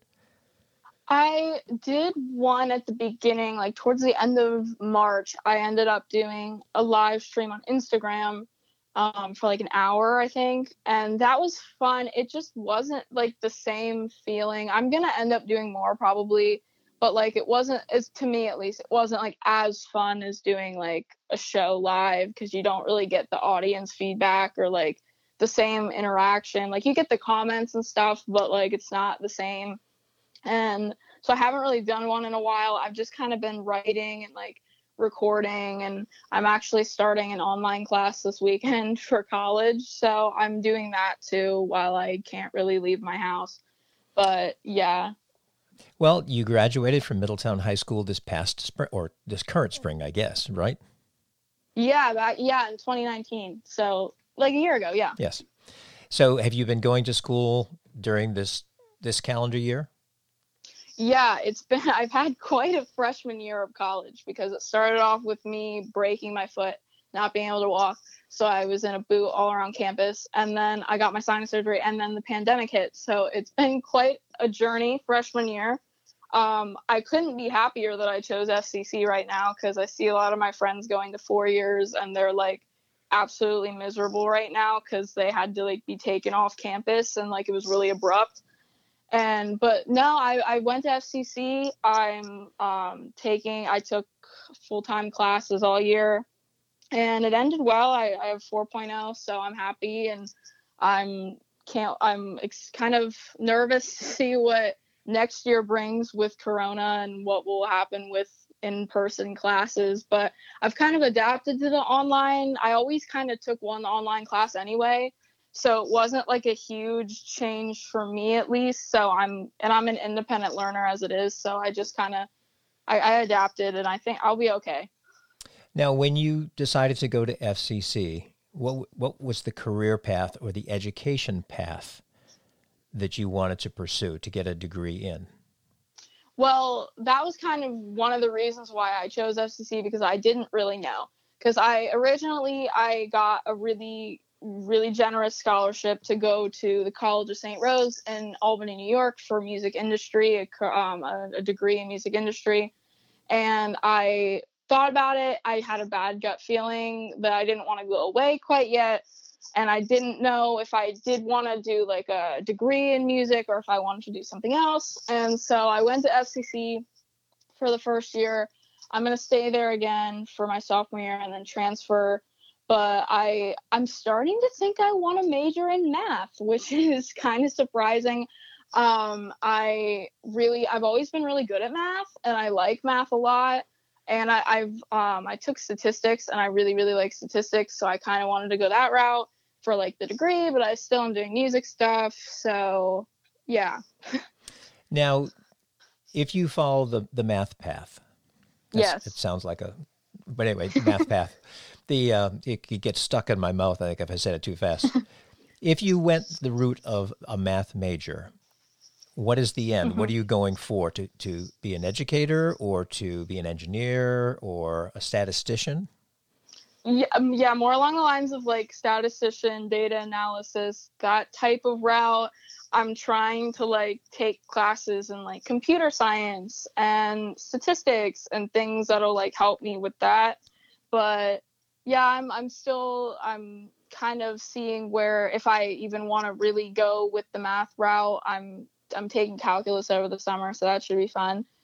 I did one at the beginning, like towards the end of March. I ended up doing a live stream on Instagram um, for like an hour, I think. And that was fun. It just wasn't like the same feeling. I'm going to end up doing more probably, but like it wasn't, as to me at least, it wasn't like as fun as doing like a show live because you don't really get the audience feedback or like the same interaction. Like you get the comments and stuff, but like it's not the same and so I haven't really done one in a while. I've just kind of been writing and like recording, and I'm actually starting an online class this weekend for college. So I'm doing that too while I can't really leave my house. But yeah, well you graduated from middletown high school this past spring or this current spring i guess right yeah, yeah, in 2019. So like a year ago, yeah. yes so have you been going to school during this this calendar year Yeah, it's been I've had quite a freshman year of college because it started off with me breaking my foot, not being able to walk. So I was in a boot all around campus and then I got my sinus surgery and then the pandemic hit. So it's been quite a journey freshman year. um, I couldn't be happier that I chose FCC right now because I see a lot of my friends going to four years and they're like absolutely miserable right now because they had to like be taken off campus and like it was really abrupt. And but no, I, I went to FCC. I'm um, taking I took full time classes all year, and it ended well. I, I have 4.0, so I'm happy. And I'm can't I'm ex- kind of nervous to see what next year brings with corona and what will happen with in-person classes. But i've kind of adapted to the online. I always kind of took one online class anyway. So it wasn't like a huge change for me at least. So i'm and i'm an independent learner as it is. So i just kind of I, I adapted and i think i'll be okay now when you decided to go to fcc what what was the career path or the education path that you wanted to pursue to get a degree in? Well, that was kind of one of the reasons why I chose FCC because I didn't really know. Because I originally I got a really really generous scholarship to go to the College of St. Rose in Albany, New York, for music industry, a, um, a, a degree in music industry, and I thought about it. I had a bad gut feeling that I didn't want to go away quite yet and I didn't know if I did want to do like a degree in music or if I wanted to do something else. And so I went to FCC for the first year. I'm going to stay there again for my sophomore year and then transfer. But I I'm starting to think I want to major in math, which is kind of surprising. Um, I really I've always been really good at math and I like math a lot and I, I've um, I took statistics and I really really like statistics, so I kind of wanted to go that route for like the degree, but I still am doing music stuff. So yeah. now, if you follow the the math path, yes, it sounds like a. But anyway, math path. The uh, it, it gets stuck in my mouth. I think if I said it too fast. if you went the route of a math major, what is the end? Mm-hmm. What are you going for? To to be an educator or to be an engineer or a statistician? Yeah, um, yeah, more along the lines of like statistician, data analysis, that type of route. I'm trying to like take classes in like computer science and statistics and things that'll like help me with that. But yeah, I'm I'm still I'm kind of seeing where if I even want to really go with the math route, I'm I'm taking calculus over the summer, so that should be fun.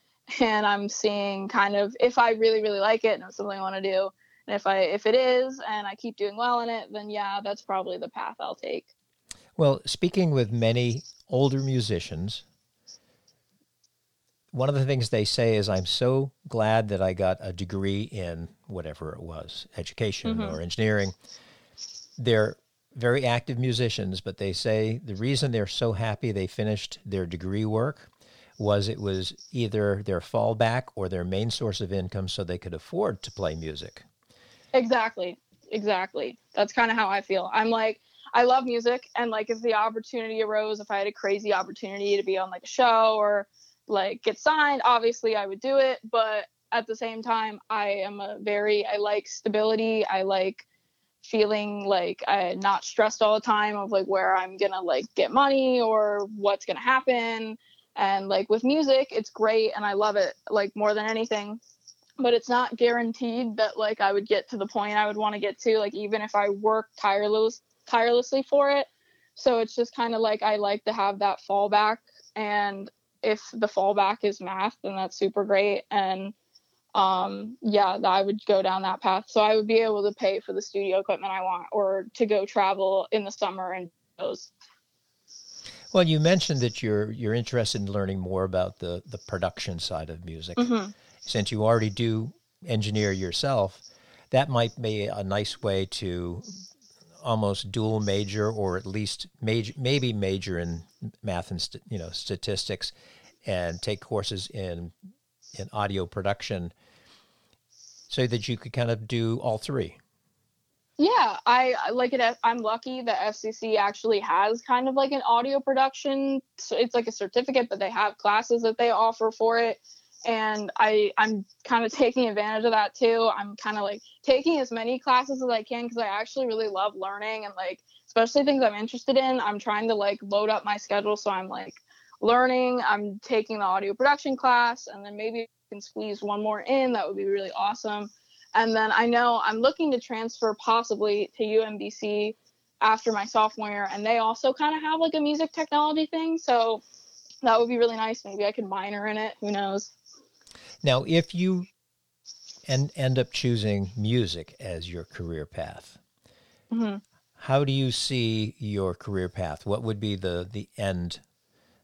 And I'm seeing kind of if I really really like it and it's something I want to do, and if I if it is and I keep doing well in it, then yeah, that's probably the path I'll take. Well, speaking with many older musicians, one of the things they say is I'm so glad that I got a degree in whatever it was, education mm-hmm. or engineering. They're very active musicians, but they say the reason they're so happy they finished their degree work was it was either their fallback or their main source of income so they could afford to play music. Exactly. Exactly. That's kind of how I feel. I'm like, I love music, and like, if the opportunity arose, if I had a crazy opportunity to be on like a show or like get signed, obviously I would do it. But at the same time, I am a very, I like stability. I like feeling like I'm not stressed all the time of like where I'm gonna like get money or what's gonna happen. And like with music, it's great and I love it like more than anything but it's not guaranteed that like I would get to the point I would want to get to like even if I work tireless tirelessly for it. So it's just kind of like I like to have that fallback and if the fallback is math then that's super great and um yeah I would go down that path. So I would be able to pay for the studio equipment I want or to go travel in the summer and those well, you mentioned that you're you're interested in learning more about the the production side of music. Mm-hmm since you already do engineer yourself, that might be a nice way to almost dual major or at least major, maybe major in math and st- you know statistics, and take courses in in audio production, so that you could kind of do all three. Yeah, I like it. I'm lucky that FCC actually has kind of like an audio production. So it's like a certificate, but they have classes that they offer for it and I I'm kind of taking advantage of that too. I'm kind of like taking as many classes as I can because I actually really love learning and like especially things I'm interested in. I'm trying to like load up my schedule so I'm like learning. I'm taking the audio production class, and then maybe can squeeze one more in. That would be really awesome. And then I know I'm looking to transfer possibly to UMBC after my sophomore year, and they also kind of have like a music technology thing. So that would be really nice. Maybe I could minor in it. Who knows? Now, if you and end up choosing music as your career path, mm-hmm. how do you see your career path? What would be the the end?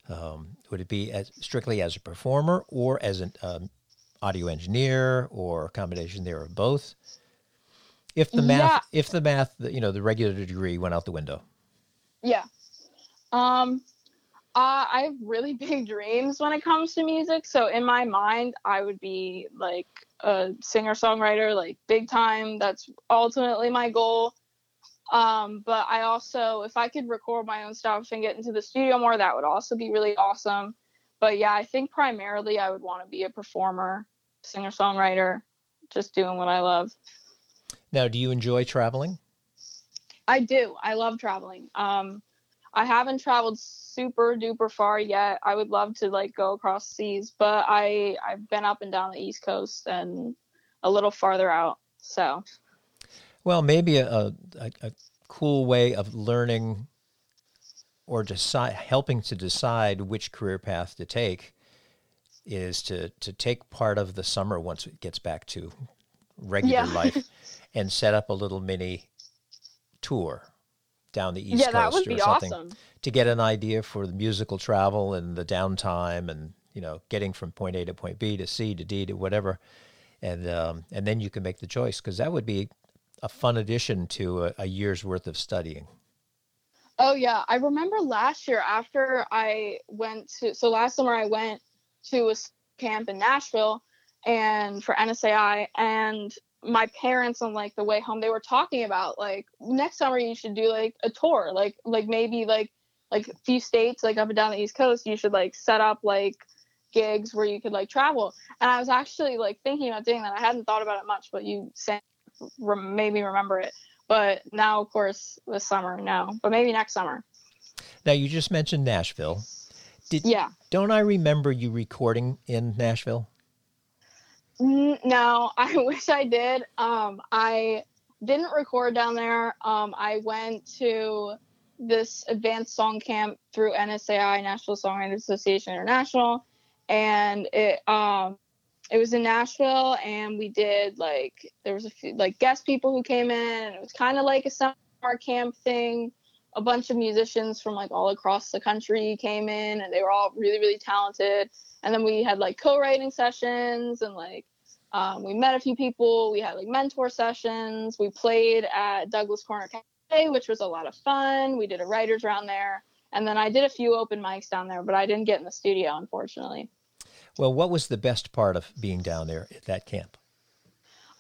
Um, would it be as strictly as a performer or as an um, audio engineer or a combination there of both? If the math, yeah. if the math, you know, the regular degree went out the window. Yeah. Um, uh, I have really big dreams when it comes to music. So in my mind, I would be like a singer songwriter, like big time. That's ultimately my goal. Um, but I also, if I could record my own stuff and get into the studio more, that would also be really awesome. But yeah, I think primarily I would want to be a performer, singer songwriter, just doing what I love. Now, do you enjoy traveling? I do. I love traveling. Um, I haven't traveled super duper far yet. I would love to like go across seas, but I I've been up and down the East Coast and a little farther out. So, well, maybe a, a, a cool way of learning or decide helping to decide which career path to take is to to take part of the summer once it gets back to regular yeah. life and set up a little mini tour down the east yeah, coast or something awesome. to get an idea for the musical travel and the downtime and you know getting from point A to point B to C to D to whatever and um, and then you can make the choice because that would be a fun addition to a, a year's worth of studying. Oh yeah, I remember last year after I went to so last summer I went to a camp in Nashville and for NSAI and my parents on like the way home they were talking about like next summer you should do like a tour like like maybe like like a few states like up and down the east coast you should like set up like gigs where you could like travel. And i was actually like thinking about doing that. I hadn't thought about it much but you said made me remember it. But now of course this summer no. But maybe next summer. Now you just mentioned nashville did yeah don't i remember you recording in nashville no, I wish I did. Um, I didn't record down there. Um, I went to this advanced song camp through NSAI, National Songwriters Association International, and it um, it was in Nashville, and we did like there was a few like guest people who came in, and it was kind of like a summer camp thing. A bunch of musicians from like all across the country came in, and they were all really really talented. And then we had like co-writing sessions and like um, we met a few people. We had like mentor sessions. We played at Douglas Corner Cafe, which was a lot of fun. We did a writers round there, and then I did a few open mics down there, but I didn't get in the studio, unfortunately. Well, what was the best part of being down there at that camp?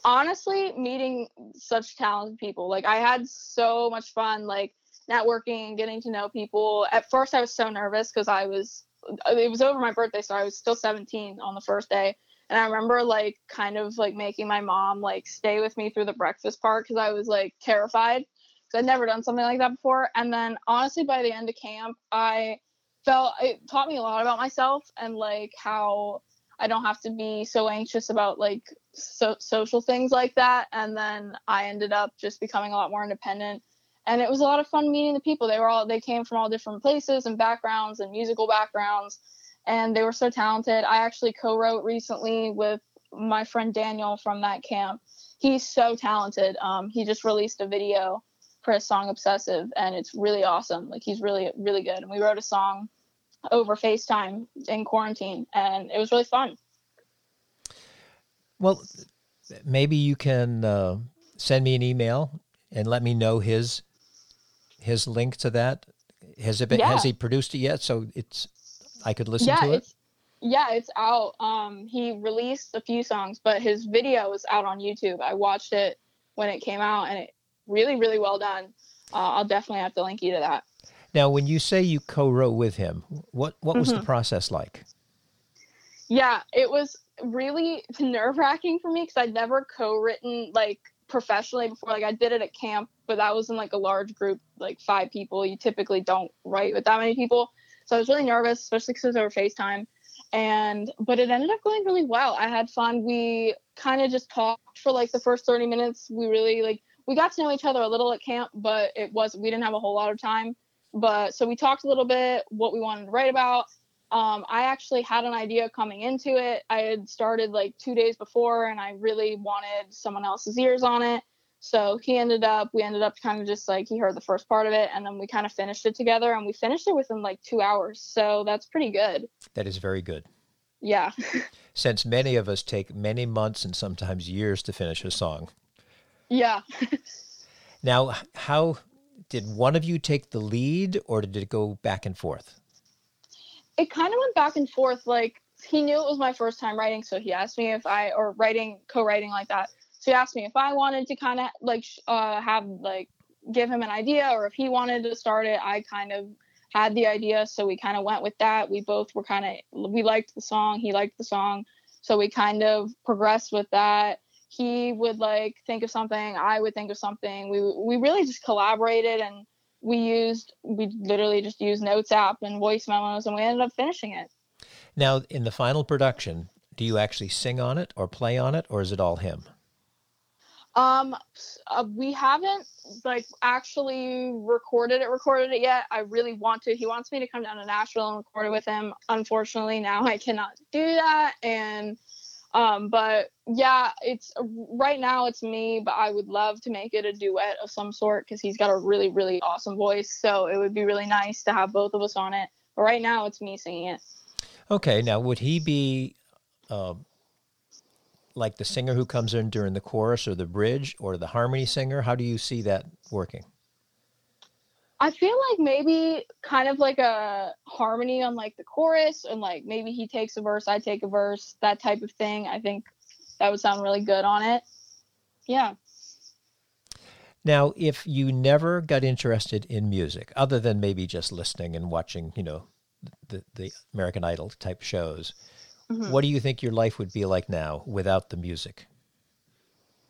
Honestly, meeting such talented people. Like I had so much fun, like networking and getting to know people. At first, I was so nervous because I was it was over my birthday, so I was still 17 on the first day and I remember like kind of like making my mom like stay with me through the breakfast part because I was like terrified because I'd never done something like that before. And then honestly, by the end of camp, I felt it taught me a lot about myself and like how I don't have to be so anxious about like so- social things like that. And then I ended up just becoming a lot more independent. And it was a lot of fun meeting the people. They were all they came from all different places and backgrounds and musical backgrounds and they were so talented. I actually co-wrote recently with my friend Daniel from that camp. He's so talented. Um, he just released a video for his song "Obsessive," and it's really awesome. Like he's really, really good. And we wrote a song over FaceTime in quarantine, and it was really fun. Well, maybe you can uh, send me an email and let me know his his link to that. Has it been, yeah. has he produced it yet? So it's I could listen yeah, to it? Yeah, it's out. Um, he released a few songs, but his video is out on YouTube. I watched it when it came out, and it really, really well done. Uh, I'll definitely have to link you to that. Now, when you say you co-wrote with him, what what was mm-hmm. the process like? Yeah, it was really nerve wracking for me because I'd never co-written like professionally before. Like I did it at camp, but that was in like a large group, like five people. You typically don't write with that many people. So I was really nervous, especially because it was over FaceTime. And but it ended up going really well. I had fun. We kind of just talked for like the first 30 minutes. We really like we got to know each other a little at camp, but it was we didn't have a whole lot of time. But so we talked a little bit what we wanted to write about. Um, I actually had an idea coming into it. I had started like two days before, and I really wanted someone else's ears on it. So he ended up, we ended up kind of just like he heard the first part of it, and then we kind of finished it together, and we finished it within like two hours. So that's pretty good. That is very good. Yeah. Since many of us take many months and sometimes years to finish a song. Yeah. now, how did one of you take the lead or did it go back and forth? It kind of went back and forth. Like, he knew it was my first time writing, so he asked me if I, or writing, co writing like that. So he asked me if I wanted to kind of like uh, have, like, give him an idea or if he wanted to start it. I kind of had the idea, so we kind of went with that. We both were kind of, we liked the song, he liked the song. So we kind of progressed with that he would like think of something i would think of something we we really just collaborated and we used we literally just used notes app and voice memos and we ended up finishing it. Now in the final production do you actually sing on it or play on it or is it all him? Um uh, we haven't like actually recorded it recorded it yet. I really want to. He wants me to come down to nashville and record it with him. Unfortunately now i cannot do that and um, but yeah, it's right now it's me, but I would love to make it a duet of some sort because he's got a really, really awesome voice. So it would be really nice to have both of us on it. But right now it's me singing it. Okay. Now, would he be uh, like the singer who comes in during the chorus or the bridge or the harmony singer? How do you see that working? I feel like maybe kind of like a harmony on like the chorus and like maybe he takes a verse, I take a verse, that type of thing. I think that would sound really good on it. Yeah. Now, if you never got interested in music, other than maybe just listening and watching, you know, the, the American Idol type shows, mm-hmm. what do you think your life would be like now without the music?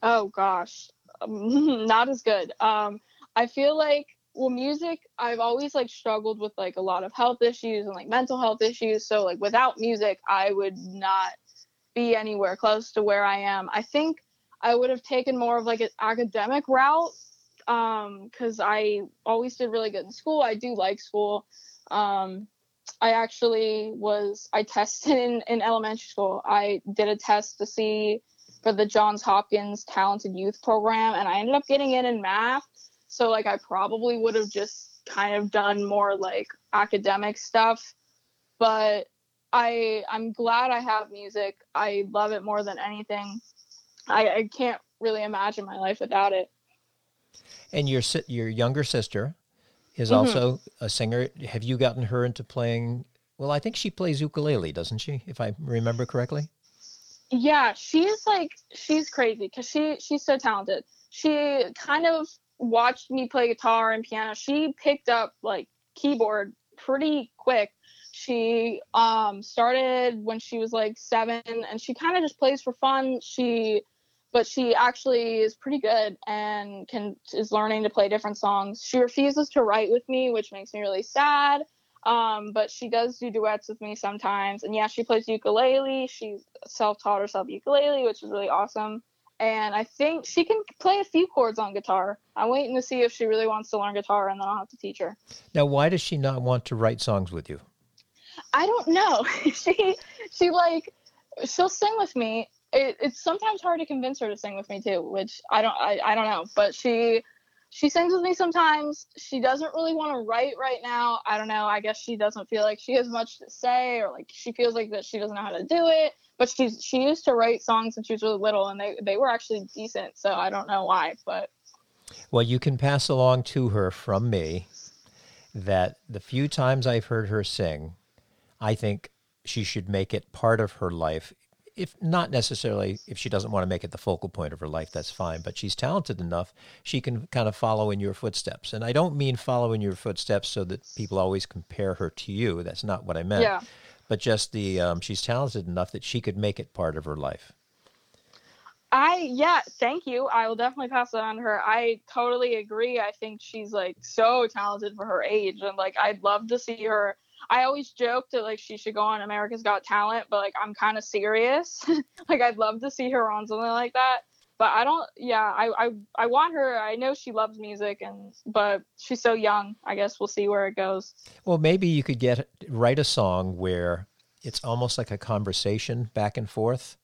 Oh gosh, um, not as good. Um, I feel like well music i've always like struggled with like a lot of health issues and like mental health issues so like without music i would not be anywhere close to where i am. I think i would have taken more of like an academic route um because i always did really good in school. I do like school. Um i actually was i tested in in elementary school. I did a test to see for the johns hopkins talented youth program and i ended up getting in in math so like I probably would have just kind of done more like academic stuff. But I I'm glad I have music. I love it more than anything. I, I can't really imagine my life without it. And your your younger sister is mm-hmm. also a singer. Have you gotten her into playing? Well, I think she plays ukulele, doesn't she? If I remember correctly. Yeah, she's like she's crazy because she she's so talented. She kind of watched me play guitar and piano, she picked up like keyboard pretty quick. She um, started when she was like seven, and she kind of just plays for fun. She, but she actually is pretty good and can is learning to play different songs. She refuses to write with me, which makes me really sad. Um, but she does do duets with me sometimes, and yeah, she plays ukulele. She's self-taught herself ukulele, which is really awesome and I think she can play a few chords on guitar. I'm waiting to see if she really wants to learn guitar, and then I'll have to teach her. Now, why does she not want to write songs with you? I don't know. she she like she'll sing with me. It, it's sometimes hard to convince her to sing with me too, which I don't I, I don't know. But she she sings with me sometimes. She doesn't really want to write right now. I don't know. I guess she doesn't feel like she has much to say, or like she feels like that she doesn't know how to do it but she's she used to write songs when she was really little, and they they were actually decent. So I don't know why, but well, you can pass along to her from me that the few times I've heard her sing, I think she should make it part of her life. If not necessarily, if she doesn't want to make it the focal point of her life, that's fine. But she's talented enough; she can kind of follow in your footsteps. And I don't mean follow in your footsteps so that people always compare her to you. That's not what I meant. Yeah but just the um, she's talented enough that she could make it part of her life. I yeah, thank you. I will definitely pass that on to her. I totally agree. I think she's like so talented for her age, and like I'd love to see her. I always joke that like she should go on America's Got Talent, but like I'm kind of serious. like I'd love to see her on something like that. But I don't. Yeah, I, I I want her. I know she loves music, and but she's so young. I guess we'll see where it goes. Well, maybe you could get write a song where it's almost like a conversation back and forth.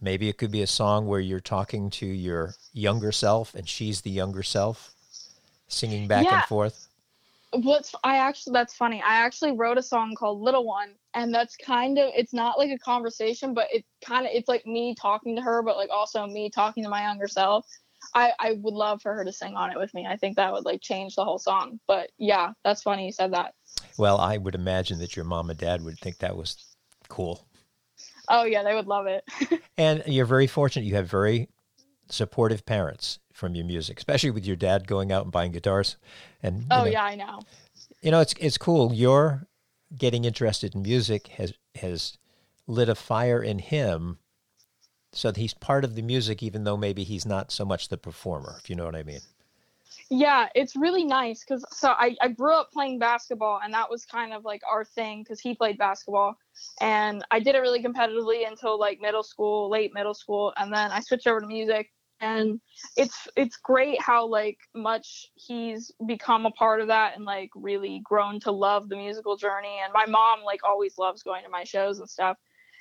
Maybe it could be a song where you're talking to your younger self and she's the younger self, singing back Yeah. and forth. What's I actually that's funny. I actually wrote a song called Little One and that's kind of it's not like a conversation, but it kind of it's like me talking to her but like also me talking to my younger self. I I would love for her to sing on it with me. I think that would like change the whole song. But yeah, that's funny you said that. Well, I would imagine that your mom and dad would think that was cool. Oh yeah, they would love it. And you're very fortunate. You have very supportive parents from your music, especially with your dad going out and buying guitars. And oh know, yeah, I know. you know, it's it's cool. Your getting interested in music has has lit a fire in him, so that he's part of the music, even though maybe he's not so much the performer. If you know what I mean. Yeah, it's really nice because so I, I grew up playing basketball and that was kind of like our thing because he played basketball and I did it really competitively until like middle school, late middle school, and then I switched over to music and it's it's great how like much he's become a part of that and like really grown to love the musical journey. And my mom like always loves going to my shows and stuff.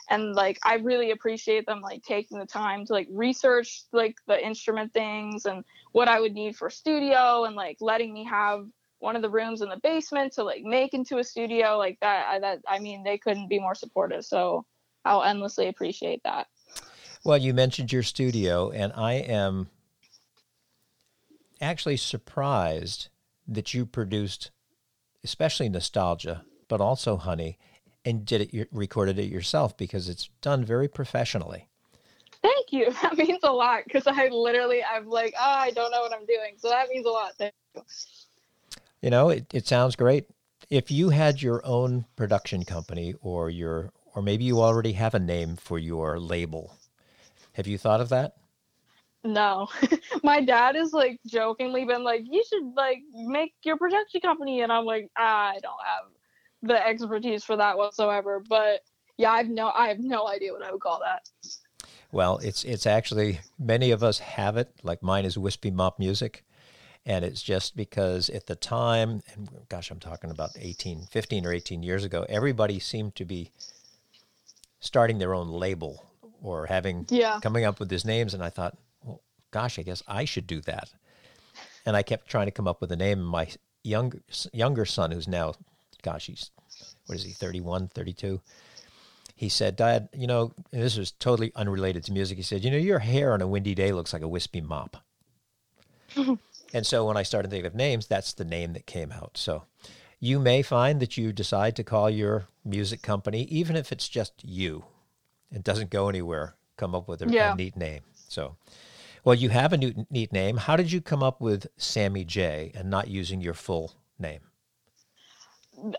And like I really appreciate them like taking the time to like research like the instrument things and what I would need for studio and like letting me have one of the rooms in the basement to like make into a studio like that. I, that I mean they couldn't be more supportive. So I'll endlessly appreciate that Well, you mentioned your studio, and I am actually surprised that you produced, especially Nostalgia, but also Honey, and did it, recorded it yourself because it's done very professionally. thank you that means a lot because I literally I'm like oh I don't know what I'm doing so that means a lot thank you. You know, it, it sounds great. If you had your own production company or your or maybe you already have a name for your label. Have you thought of that? No, my dad is like jokingly been like, you should like make your production company, and I'm like, "Ah, I don't have the expertise for that whatsoever. But yeah, I've no, I have no idea what I would call that. Well, it's it's actually many of us have it. Like mine is Wispy Mop Music, and it's just because at the time, and gosh, I'm talking about 18, 15 or 18 years ago, everybody seemed to be starting their own label or having Yeah. coming up with his names, and I thought, well, gosh, I guess I should do that. And I kept trying to come up with a name. My younger younger son, who's now, gosh, he's what is he, 31, 32? he said, Dad, you know, this was totally unrelated to music. He said, you know, your hair on a windy day looks like a wispy mop. and so when I started thinking of names, that's the name that came out. So you may find that you decide to call your music company, even if it's just you, it doesn't go anywhere, come up with a, a neat name. So, well, you have a new, neat name. How did you come up with Sammy J and not using your full name?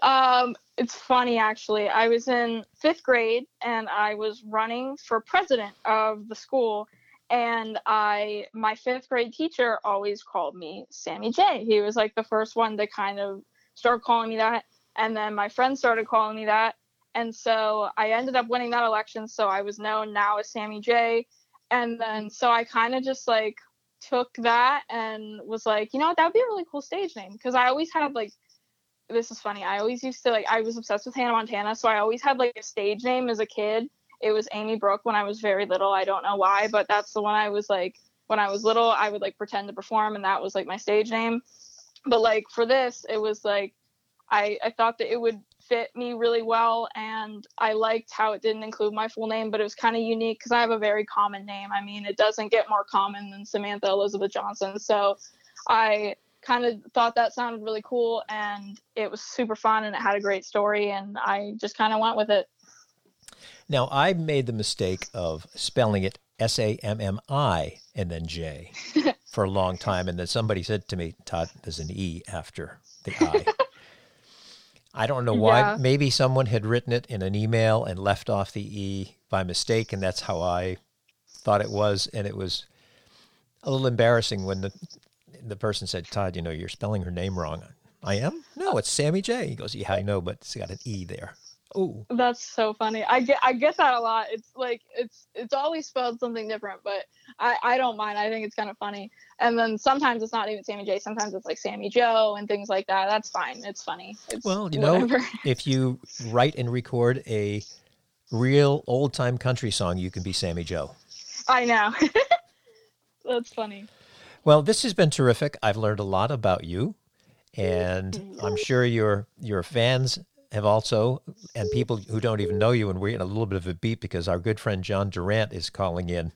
Um, it's funny actually. I was in fifth grade and I was running for president of the school, and I my fifth grade teacher always called me Sammy J. He was like the first one to kind of start calling me that, and then my friends started calling me that, and so I ended up winning that election. So I was known now as Sammy J. And then so I kind of just like took that and was like, you know, what, that would be a really cool stage name because I always had like this is funny. I always used to like I was obsessed with Hannah Montana, so I always had like a stage name as a kid. It was Amy Brooke when I was very little. I don't know why, but that's the one I was like when I was little, I would like pretend to perform and that was like my stage name. But like for this, it was like I I thought that it would fit me really well and I liked how it didn't include my full name, but it was kind of unique cuz I have a very common name. I mean, it doesn't get more common than Samantha Elizabeth Johnson. So I kind of thought that sounded really cool and it was super fun and it had a great story and I just kind of went with it. Now, I made the mistake of spelling it S A M M I and then J for a long time. And then somebody said to me, Todd, there's an E after the I. I don't know why. Yeah. Maybe someone had written it in an email and left off the E by mistake. And that's how I thought it was. And it was a little embarrassing when the, the person said, Todd, you know, you're spelling her name wrong. I am? No, no, it's Sammy J. He goes, yeah, I know, but it's got an E there. Oh, That's so funny. I get I get that a lot. It's like it's it's always spelled something different, but I I don't mind. I think it's kind of funny. And then sometimes it's not even Sammy J. Sometimes it's like Sammy Joe and things like that. That's fine. It's funny. It's well, you know, if you write and record a real old time country song, you can be Sammy Joe. I know. That's funny. Well, this has been terrific. I've learned a lot about you, and I'm sure your your fans have also, and people who don't even know you. And we're in a little bit of a beat because our good friend John Durant is calling in,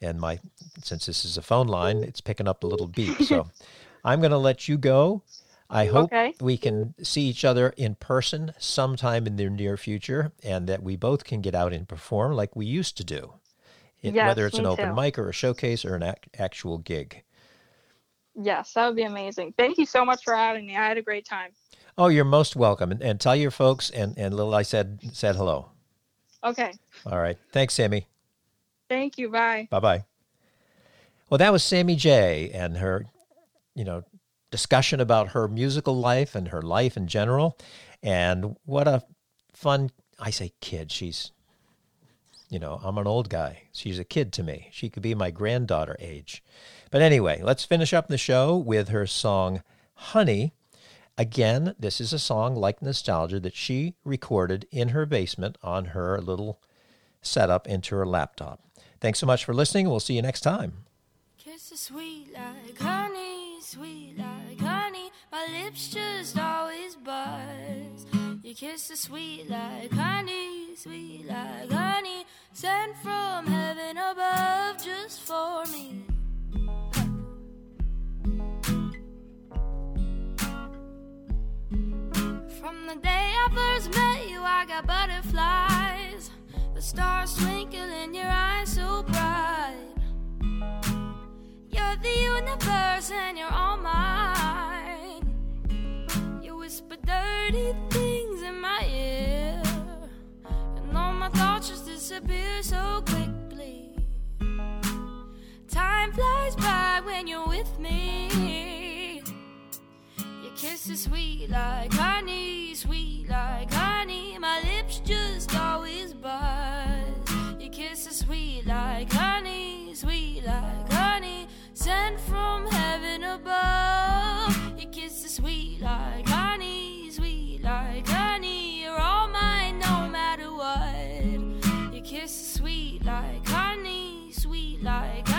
and my since this is a phone line, it's picking up a little beep. So I'm going to let you go. I hope Okay. we can see each other in person sometime in the near future, and that we both can get out and perform like we used to do, It- Yes, whether it's an open too. mic or a showcase or an ac- actual gig. Yes, that would be amazing. Thank you so much for having me. I had a great time. Oh, you're most welcome, and, and tell your folks and and Lil I said said hello. Okay. All right, thanks, Sammy. Thank you. Bye. Bye bye. Well, that was Sammy J. and her, you know, discussion about her musical life and her life in general, and what a fun. I say kid. She's, you know, I'm an old guy. She's a kid to me. She could be my granddaughter age. But anyway, let's finish up the show with her song "Honey." Again, this is a song like Nostalgia that she recorded in her basement on her little setup into her laptop. Thanks so much for listening. We'll see you next time. Sweet like honey, sweet like honey. My lips just always buzz. Kiss is sweet like honey, sweet like honey. Sent from heaven above just for me. From the day I first met you, I got butterflies. The stars twinkle in your eyes so bright. You're the universe and you're all mine. You whisper dirty things in my ear. And all my thoughts just disappear so quickly. Time flies by when you're with me. Your kiss is sweet like honey, sweet like honey. My lips just always buzz. Your kiss is sweet like honey, sweet like honey. Sent from heaven above. Your kiss is sweet like honey, sweet like honey. You're all mine no matter what. Your kiss is sweet like honey, sweet like honey.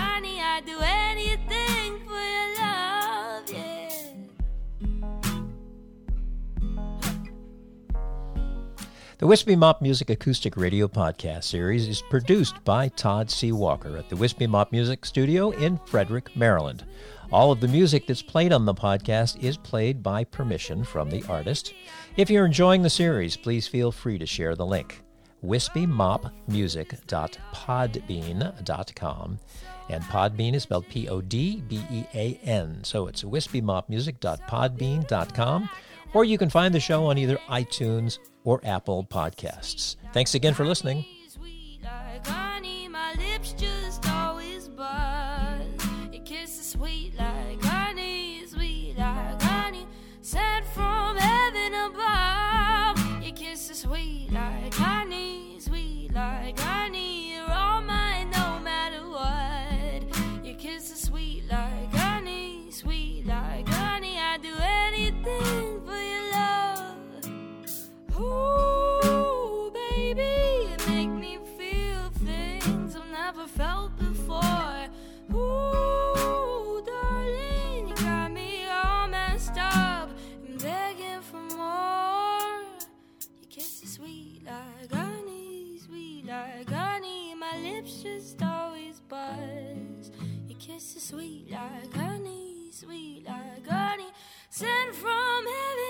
The Wispy Mop Music Acoustic Radio Podcast series is produced by Todd C. Walker at the Wispy Mop Music Studio in Frederick, Maryland. All of the music that's played on the podcast is played by permission from the artist. If you're enjoying the series, please feel free to share the link. wispymopmusic.podbean.com and Podbean is spelled P O D B E A N. So it's wispymopmusic.podbean.com or you can find the show on either iTunes or Apple Podcasts. Thanks again for listening. sweet like honey, sweet like honey, sent from heaven.